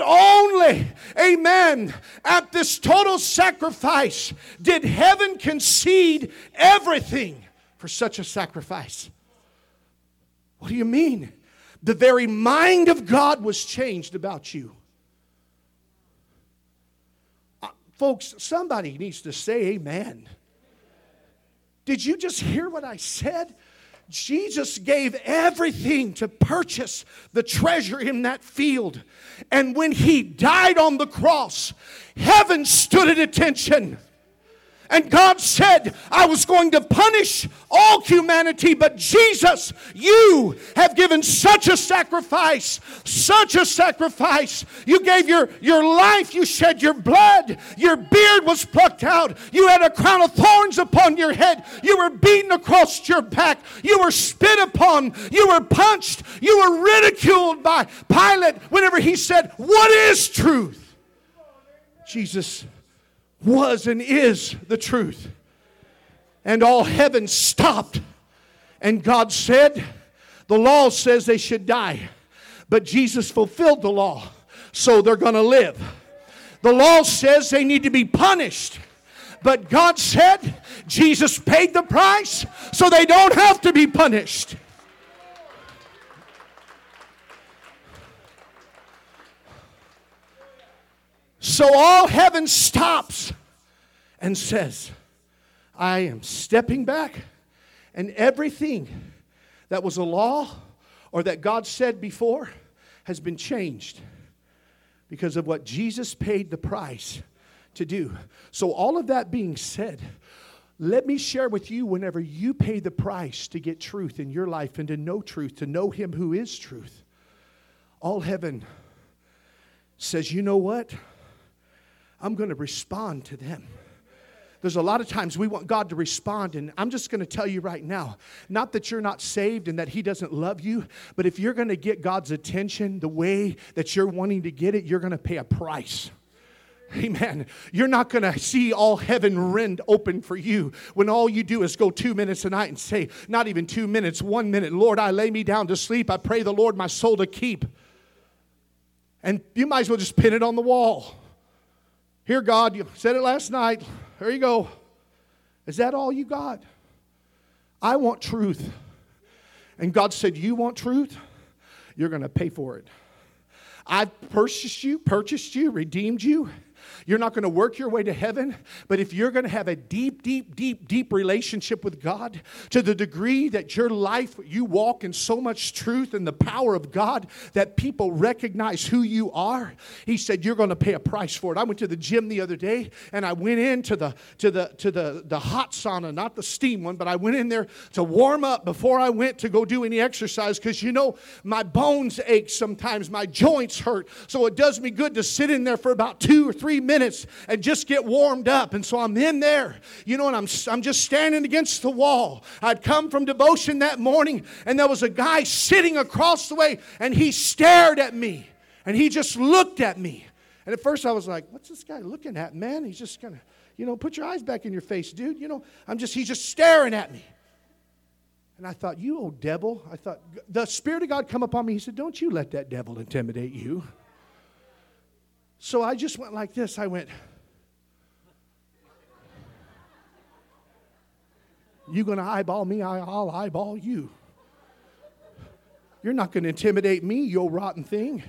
only, amen, at this total sacrifice did heaven concede everything for such a sacrifice. What do you mean? The very mind of God was changed about you. Folks, somebody needs to say amen. Did you just hear what I said? Jesus gave everything to purchase the treasure in that field. And when he died on the cross, heaven stood at attention. And God said, I was going to punish all humanity, but Jesus, you have given such a sacrifice, such a sacrifice. You gave your, your life, you shed your blood, your beard was plucked out, you had a crown of thorns upon your head, you were beaten across your back, you were spit upon, you were punched, you were ridiculed by Pilate whenever he said, What is truth? Jesus was and is the truth. And all heaven stopped. And God said, The law says they should die. But Jesus fulfilled the law, so they're going to live. The law says they need to be punished. But God said, Jesus paid the price, so they don't have to be punished. So all heaven stops and says, I am stepping back, and everything that was a law or that God said before has been changed because of what Jesus paid the price to do. So, all of that being said, let me share with you whenever you pay the price to get truth in your life and to know truth, to know Him who is truth. All heaven says, you know what? I'm going to respond to them. There's a lot of times we want God to respond, and I'm just going to tell you right now not that you're not saved and that He doesn't love you, but if you're going to get God's attention the way that you're wanting to get it, you're going to pay a price. Amen. You're not going to see all heaven rend open for you when all you do is go two minutes a night and say, not even two minutes, one minute, Lord, I lay me down to sleep. I pray the Lord my soul to keep. And you might as well just pin it on the wall. Here, God, you said it last night. There you go. Is that all you got? I want truth. And God said, You want truth? You're going to pay for it. I've purchased you, purchased you, redeemed you. You're not going to work your way to heaven, but if you're going to have a deep, deep, deep, deep relationship with God to the degree that your life, you walk in so much truth and the power of God that people recognize who you are, He said, You're going to pay a price for it. I went to the gym the other day and I went into the, to the, to the, the hot sauna, not the steam one, but I went in there to warm up before I went to go do any exercise because you know, my bones ache sometimes, my joints hurt. So it does me good to sit in there for about two or three minutes minutes and just get warmed up. And so I'm in there, you know, and I'm, I'm just standing against the wall. I'd come from devotion that morning, and there was a guy sitting across the way, and he stared at me, and he just looked at me. And at first I was like, what's this guy looking at, man? He's just of, you know, put your eyes back in your face, dude. You know, I'm just, he's just staring at me. And I thought, you old devil. I thought, the Spirit of God come upon me. He said, don't you let that devil intimidate you. So I just went like this. I went, You gonna eyeball me, I'll eyeball you. You're not gonna intimidate me, you old rotten thing.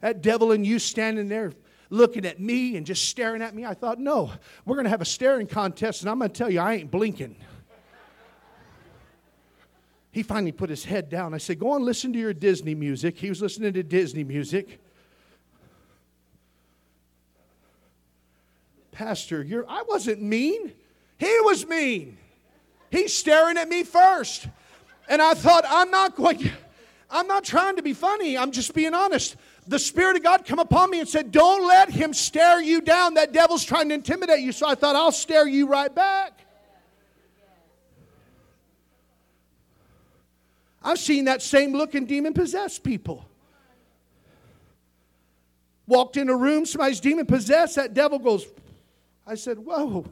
That devil and you standing there looking at me and just staring at me. I thought, no, we're gonna have a staring contest, and I'm gonna tell you, I ain't blinking. He finally put his head down. I said, Go on, listen to your Disney music. He was listening to Disney music. Pastor, you're, I wasn't mean. He was mean. He's staring at me first. And I thought, I'm not going, I'm not trying to be funny. I'm just being honest. The Spirit of God come upon me and said, Don't let him stare you down. That devil's trying to intimidate you. So I thought, I'll stare you right back. I've seen that same look in demon possessed people. Walked in a room, somebody's demon possessed, that devil goes, I said, Whoa,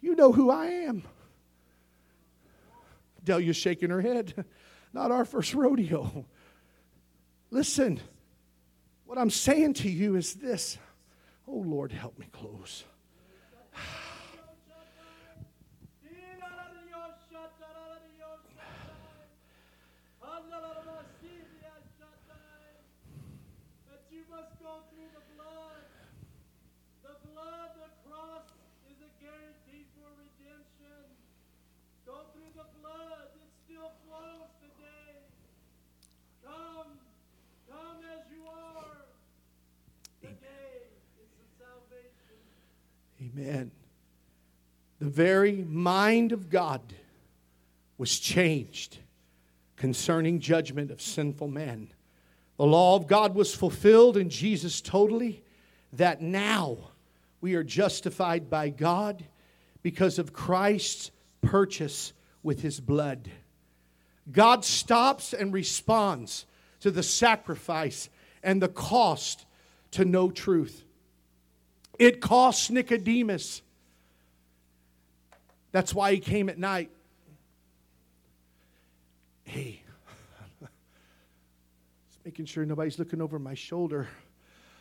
you know who I am. Delia's shaking her head. Not our first rodeo. Listen, what I'm saying to you is this. Oh, Lord, help me close. Amen. The very mind of God was changed concerning judgment of sinful men. The law of God was fulfilled in Jesus totally, that now we are justified by God because of Christ's purchase with his blood. God stops and responds to the sacrifice and the cost to know truth. It cost Nicodemus. That's why he came at night. Hey, just making sure nobody's looking over my shoulder.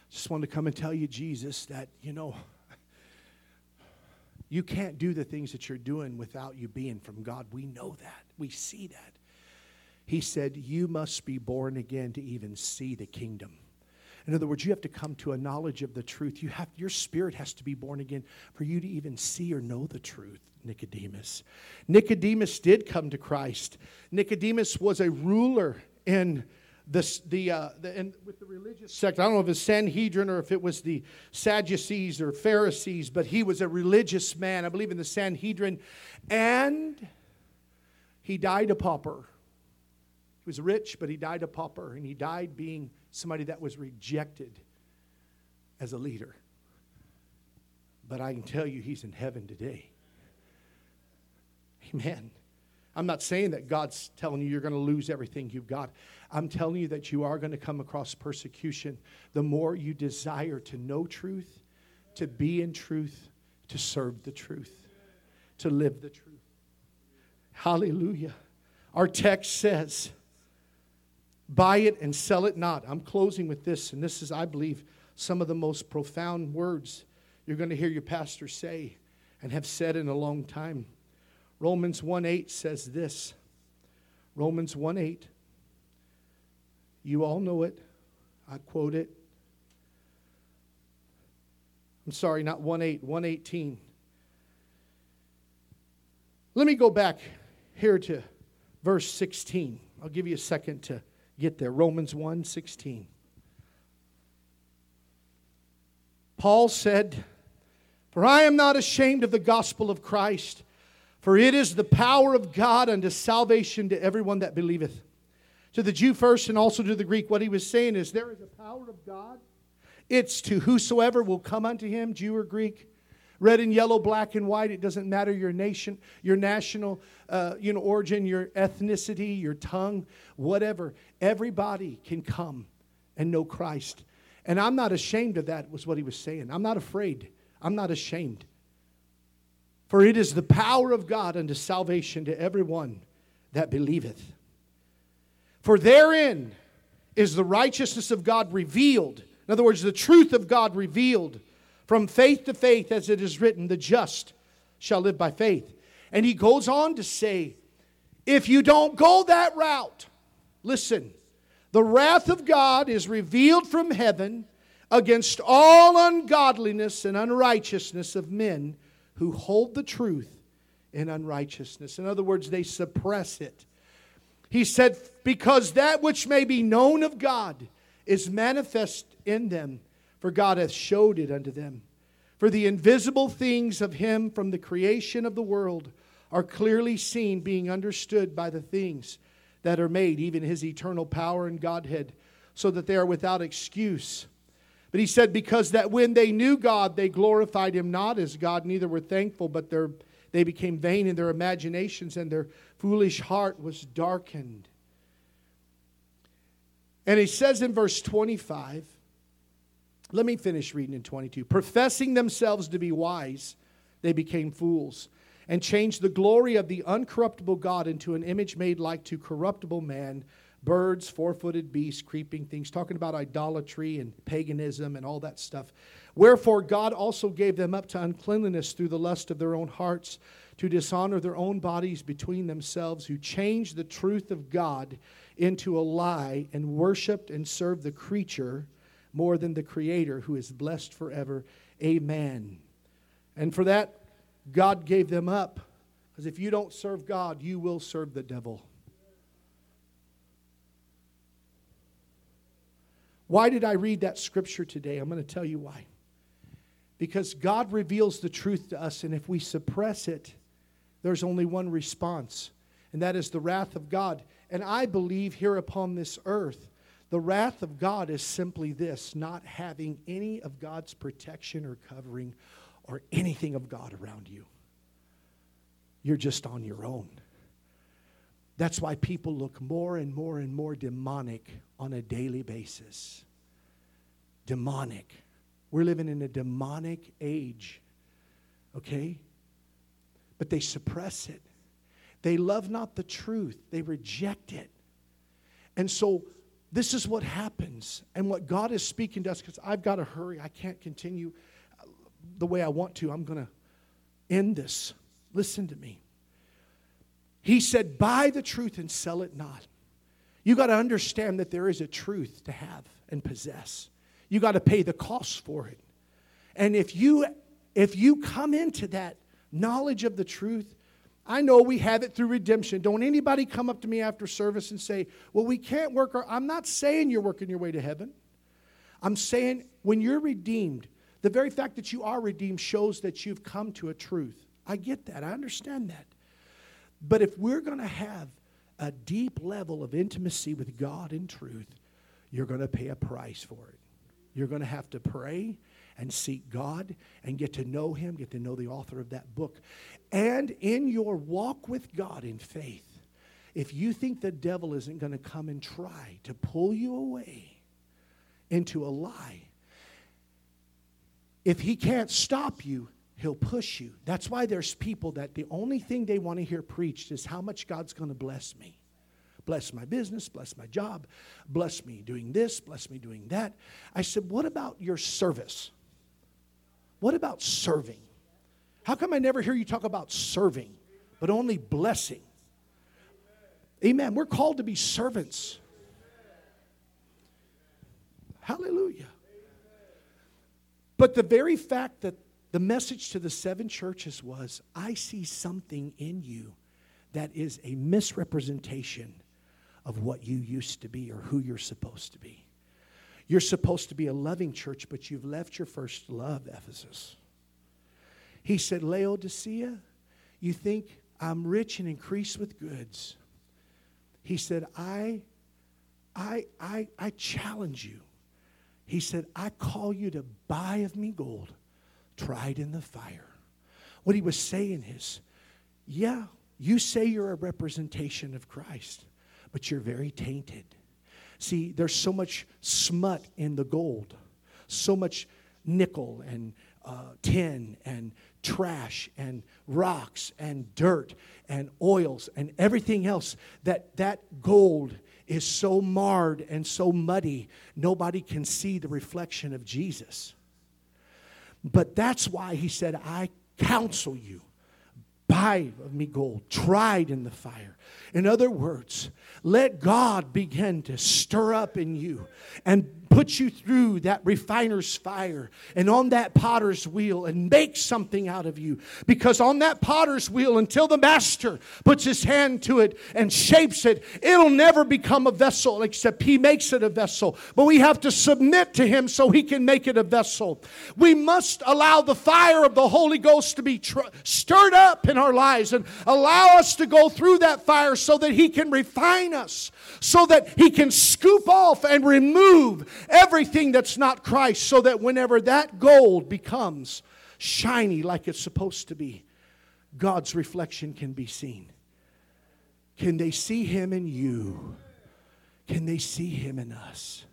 Just wanted to come and tell you, Jesus, that, you know, you can't do the things that you're doing without you being from God. We know that. We see that. He said, You must be born again to even see the kingdom. In other words, you have to come to a knowledge of the truth. You have, your spirit has to be born again for you to even see or know the truth, Nicodemus. Nicodemus did come to Christ. Nicodemus was a ruler in the, the, uh, the in, with the religious sect. I don't know if it's Sanhedrin or if it was the Sadducees or Pharisees, but he was a religious man. I believe in the Sanhedrin. And he died a pauper. He was rich, but he died a pauper, and he died being somebody that was rejected as a leader. But I can tell you, he's in heaven today. Amen. I'm not saying that God's telling you you're going to lose everything you've got. I'm telling you that you are going to come across persecution. The more you desire to know truth, to be in truth, to serve the truth, to live the truth. Hallelujah. Our text says, buy it and sell it not. I'm closing with this, and this is, I believe, some of the most profound words you're going to hear your pastor say and have said in a long time. Romans 1 8 says this. Romans 1 8. You all know it. I quote it. I'm sorry, not 1 8, 118. Let me go back here to verse 16. I'll give you a second to get there. Romans 1 16. Paul said, For I am not ashamed of the gospel of Christ for it is the power of God unto salvation to everyone that believeth. To the Jew first and also to the Greek, what he was saying is there is a power of God. It's to whosoever will come unto him, Jew or Greek. Red and yellow, black and white, it doesn't matter your nation, your national uh, you know, origin, your ethnicity, your tongue, whatever. Everybody can come and know Christ. And I'm not ashamed of that, was what he was saying. I'm not afraid. I'm not ashamed. For it is the power of God unto salvation to everyone that believeth. For therein is the righteousness of God revealed. In other words, the truth of God revealed from faith to faith, as it is written, the just shall live by faith. And he goes on to say, if you don't go that route, listen, the wrath of God is revealed from heaven against all ungodliness and unrighteousness of men who hold the truth in unrighteousness. In other words, they suppress it. He said, Because that which may be known of God is manifest in them, for God hath showed it unto them. For the invisible things of Him from the creation of the world are clearly seen, being understood by the things that are made, even His eternal power and Godhead, so that they are without excuse. But he said, Because that when they knew God, they glorified him not as God, neither were thankful, but their, they became vain in their imaginations, and their foolish heart was darkened. And he says in verse 25, let me finish reading in 22. Professing themselves to be wise, they became fools and changed the glory of the uncorruptible God into an image made like to corruptible man birds, four footed beasts, creeping things, talking about idolatry and paganism and all that stuff. Wherefore, God also gave them up to uncleanness through the lust of their own hearts, to dishonor their own bodies between themselves, who changed the truth of God into a lie and worshiped and served the creature more than the Creator, who is blessed forever. Amen. And for that, God gave them up. Because if you don't serve God, you will serve the devil. Why did I read that scripture today? I'm going to tell you why. Because God reveals the truth to us, and if we suppress it, there's only one response, and that is the wrath of God. And I believe here upon this earth, the wrath of God is simply this not having any of God's protection or covering or anything of God around you. You're just on your own. That's why people look more and more and more demonic on a daily basis. Demonic. We're living in a demonic age, okay? But they suppress it. They love not the truth, they reject it. And so, this is what happens. And what God is speaking to us, because I've got to hurry, I can't continue uh, the way I want to. I'm going to end this. Listen to me. He said, Buy the truth and sell it not. You got to understand that there is a truth to have and possess. You got to pay the cost for it. And if you if you come into that knowledge of the truth, I know we have it through redemption. Don't anybody come up to me after service and say, "Well, we can't work our I'm not saying you're working your way to heaven. I'm saying when you're redeemed, the very fact that you are redeemed shows that you've come to a truth. I get that. I understand that. But if we're going to have a deep level of intimacy with God in truth, you're going to pay a price for it. You're going to have to pray and seek God and get to know Him, get to know the author of that book. And in your walk with God in faith, if you think the devil isn't going to come and try to pull you away into a lie, if he can't stop you, he'll push you. That's why there's people that the only thing they want to hear preached is how much God's going to bless me. Bless my business, bless my job, bless me doing this, bless me doing that. I said, What about your service? What about serving? How come I never hear you talk about serving, but only blessing? Amen. We're called to be servants. Hallelujah. But the very fact that the message to the seven churches was I see something in you that is a misrepresentation of what you used to be or who you're supposed to be. You're supposed to be a loving church, but you've left your first love, Ephesus. He said, Laodicea, you think I'm rich and increase with goods. He said, I, I, I, I challenge you. He said, I call you to buy of me gold, tried in the fire. What he was saying is, yeah, you say you're a representation of Christ, but you're very tainted. See, there's so much smut in the gold, so much nickel and uh, tin and trash and rocks and dirt and oils and everything else that that gold is so marred and so muddy nobody can see the reflection of jesus. But that's why he said i counsel you buy of me gold tried in the fire. In other words let God begin to stir up in you and put you through that refiner's fire and on that potter's wheel and make something out of you. Because on that potter's wheel, until the master puts his hand to it and shapes it, it'll never become a vessel except he makes it a vessel. But we have to submit to him so he can make it a vessel. We must allow the fire of the Holy Ghost to be tr- stirred up in our lives and allow us to go through that fire so that he can refine us, so that he can scoop off and remove everything that's not Christ so that whenever that gold becomes shiny like it's supposed to be, God's reflection can be seen. Can they see Him in you? Can they see Him in us?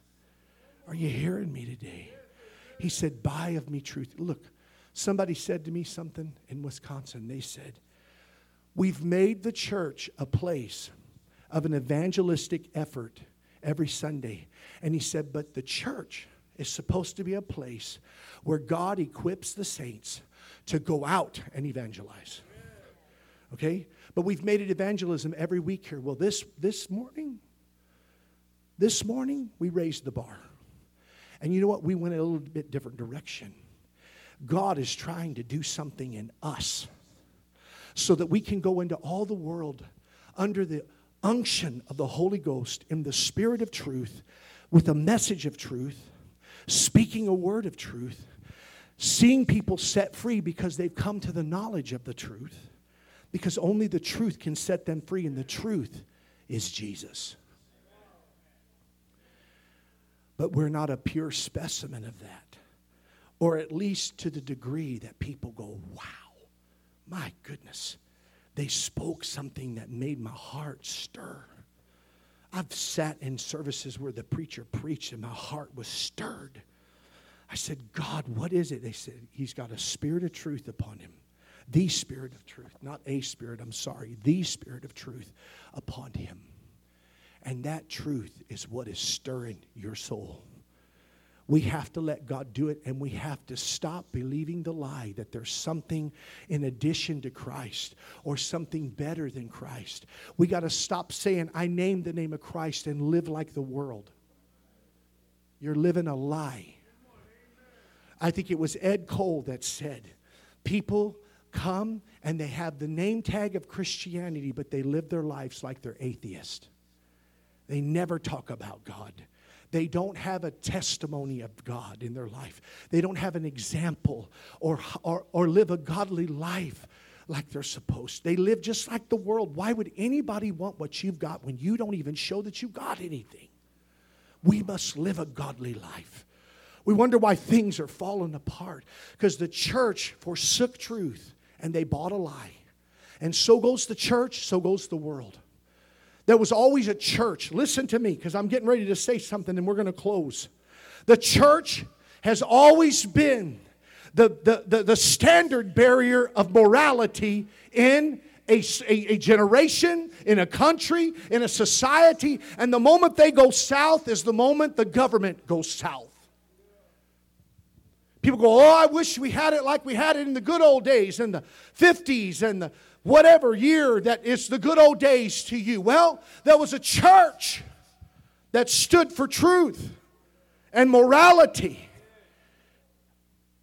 Are you hearing me today? He said, Buy of me truth. Look, somebody said to me something in Wisconsin. They said, We've made the church a place of an evangelistic effort every Sunday. And he said, But the church is supposed to be a place where God equips the saints to go out and evangelize. Okay? But we've made it evangelism every week here. Well, this, this morning, this morning, we raised the bar. And you know what? We went a little bit different direction. God is trying to do something in us so that we can go into all the world under the unction of the Holy Ghost in the spirit of truth with a message of truth, speaking a word of truth, seeing people set free because they've come to the knowledge of the truth, because only the truth can set them free, and the truth is Jesus. But we're not a pure specimen of that, or at least to the degree that people go, wow, my goodness they spoke something that made my heart stir. I've sat in services where the preacher preached and my heart was stirred. I said, God, what is it? They said, He's got a spirit of truth upon him. The spirit of truth, not a spirit, I'm sorry, the spirit of truth upon him. And that truth is what is stirring your soul. We have to let God do it, and we have to stop believing the lie that there's something in addition to Christ or something better than Christ. We got to stop saying, I name the name of Christ and live like the world. You're living a lie. I think it was Ed Cole that said, People come and they have the name tag of Christianity, but they live their lives like they're atheist. They never talk about God. They don't have a testimony of God in their life. They don't have an example or, or, or live a godly life like they're supposed. They live just like the world. Why would anybody want what you've got when you don't even show that you've got anything? We must live a godly life. We wonder why things are falling apart because the church forsook truth and they bought a lie. And so goes the church, so goes the world. There was always a church. Listen to me because I'm getting ready to say something and we're going to close. The church has always been the, the, the, the standard barrier of morality in a, a, a, generation, in a country, in a society, and the moment they go south is the moment the government goes south. People go, Oh, I wish we had it like we had it in the good old days, in the 50s and the whatever year that is the good old days to you. Well, there was a church that stood for truth and morality.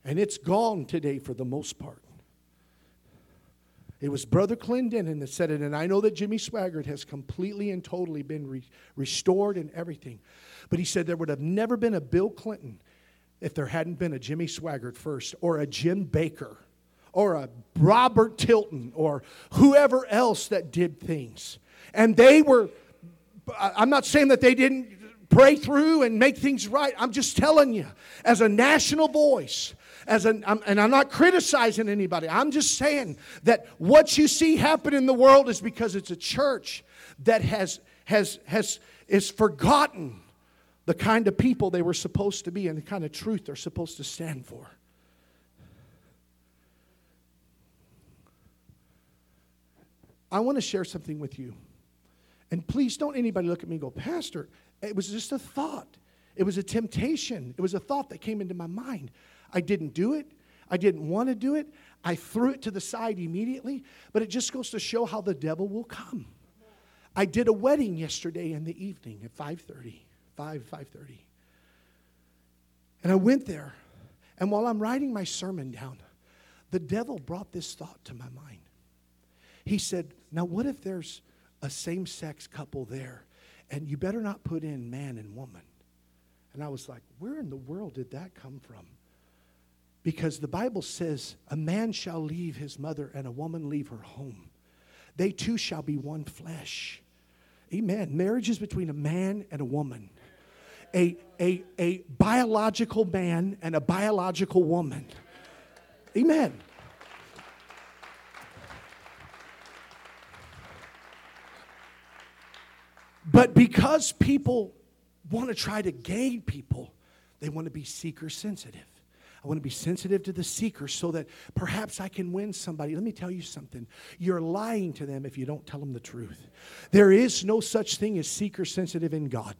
And it's gone today for the most part. It was Brother Clendenin that said it, and I know that Jimmy Swaggart has completely and totally been re- restored and everything. But he said there would have never been a Bill Clinton if there hadn't been a Jimmy Swaggart first, or a Jim Bakker, or a Robert Tilton, or whoever else that did things. And they were, I'm not saying that they didn't pray through and make things right. I'm just telling you, as a national voice, as an, I'm, and I'm not criticizing anybody. I'm just saying that what you see happen in the world is because it's a church that has has has is forgotten the kind of people they were supposed to be and the kind of truth they're supposed to stand for. I want to share something with you. And please don't anybody look at me and go, Pastor, it was just a thought. It was a temptation. It was a thought that came into my mind. I didn't do it. I didn't want to do it. I threw it to the side immediately, but it just goes to show how the devil will come. I did a wedding yesterday in the evening at 5:30, 5 5:30. And I went there, and while I'm writing my sermon down, the devil brought this thought to my mind. He said, "Now what if there's a same-sex couple there, and you better not put in man and woman?" And I was like, "Where in the world did that come from?" Because the Bible says, A man shall leave his mother and a woman leave her home. They two shall be one flesh. Amen. Marriage is between a man and a woman, a, a, a biological man and a biological woman. Amen. But because people want to try to gain people, they want to be seeker sensitive. I want to be sensitive to the seeker so that perhaps I can win somebody. Let me tell you something. You're lying to them if you don't tell them the truth. There is no such thing as seeker sensitive in God.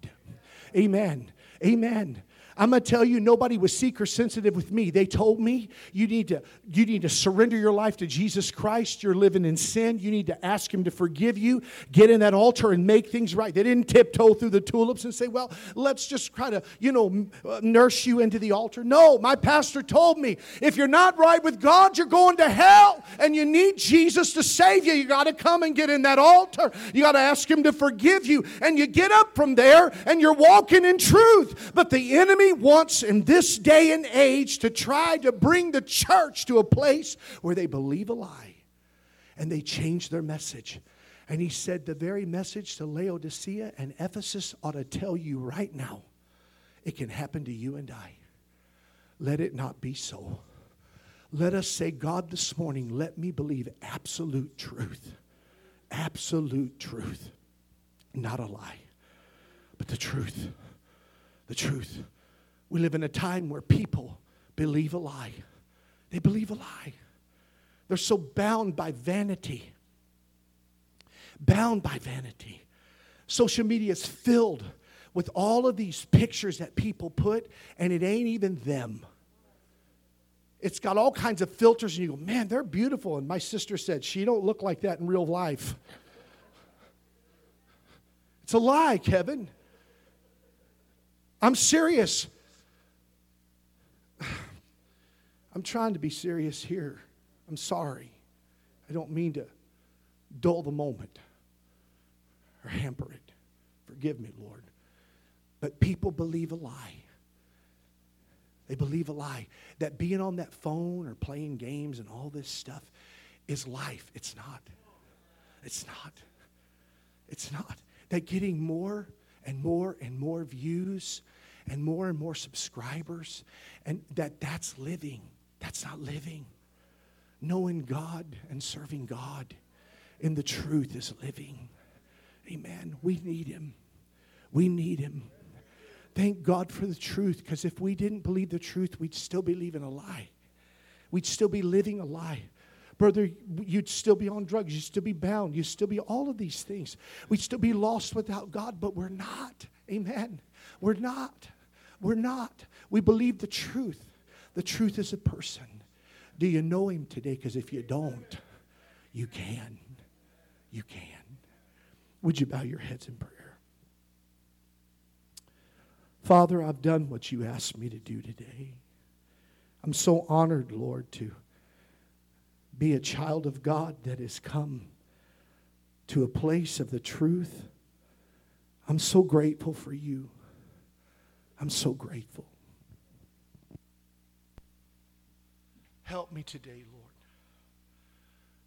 Amen. Amen. I'm going to tell you, nobody was seeker sensitive with me. They told me you need to you need to surrender your life to Jesus Christ. You're living in sin. You need to ask Him to forgive you. Get in that altar and make things right. They didn't tiptoe through the tulips and say, "Well, let's just try to you know uh, nurse you into the altar." No, my pastor told me if you're not right with God, you're going to hell, and you need Jesus to save you. You got to come and get in that altar. You got to ask Him to forgive you, and you get up from there and you're walking in truth. But the enemy enemy wants in this day and age to try to bring the church to a place where they believe a lie and they change their message. And he said, The very message to Laodicea and Ephesus ought to tell you right now it can happen to you and I. Let it not be so. Let us say, God, this morning, let me believe absolute truth. Absolute truth. Not a lie, but the truth. The truth. We live in a time where people believe a lie. They believe a lie. They're so bound by vanity. Bound by vanity. Social media is filled with all of these pictures that people put, and it ain't even them. It's got all kinds of filters, and you go, man, they're beautiful. And my sister said, she don't look like that in real life. It's a lie, Kevin. I'm serious. I'm trying to be serious here. I'm sorry. I don't mean to dull the moment or hamper it. Forgive me, Lord. But people believe a lie. They believe a lie that being on that phone or playing games and all this stuff is life. It's not. It's not. It's not. That getting more and more and more views and more and more subscribers, and that that's living. That's not living. Knowing God and serving God in the truth is living. Amen. We need Him. We need Him. Thank God for the truth, because if we didn't believe the truth, we'd still be living a lie. We'd still be living a lie. Brother, you'd still be on drugs. You'd still be bound. You'd still be all of these things. We'd still be lost without God, but we're not. Amen. We're not. We're not. We believe the truth. The truth is a person. Do you know him today? Because if you don't, you can. You can. Would you bow your heads in prayer? Father, I've done what you asked me to do today. I'm so honored, Lord, to be a child of God that has come to a place of the truth. I'm so grateful for you. I'm so grateful. Help me today, Lord.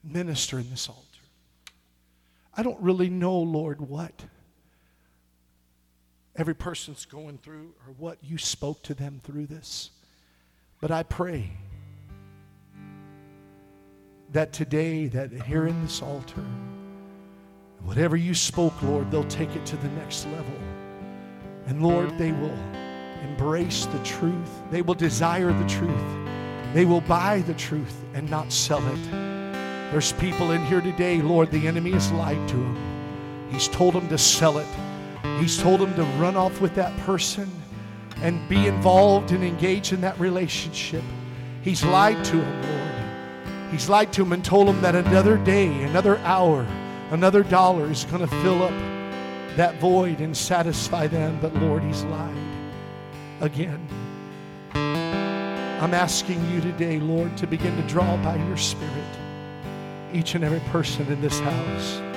Minister in this altar. I don't really know, Lord, what every person's going through or what you spoke to them through this. But I pray that today, that here in this altar, whatever you spoke, Lord, they'll take it to the next level. And Lord, they will embrace the truth. They will desire the truth. They will buy the truth and not sell it. There's people in here today, Lord, the enemy has lied to them. He's told them to sell it. He's told them to run off with that person and be involved and engage in that relationship. He's lied to them, Lord. He's lied to them and told them that another day, another hour, another dollar is going to fill up that void and satisfy them. But Lord, He's lied again. I'm asking you today, Lord, to begin to draw by your Spirit each and every person in this house.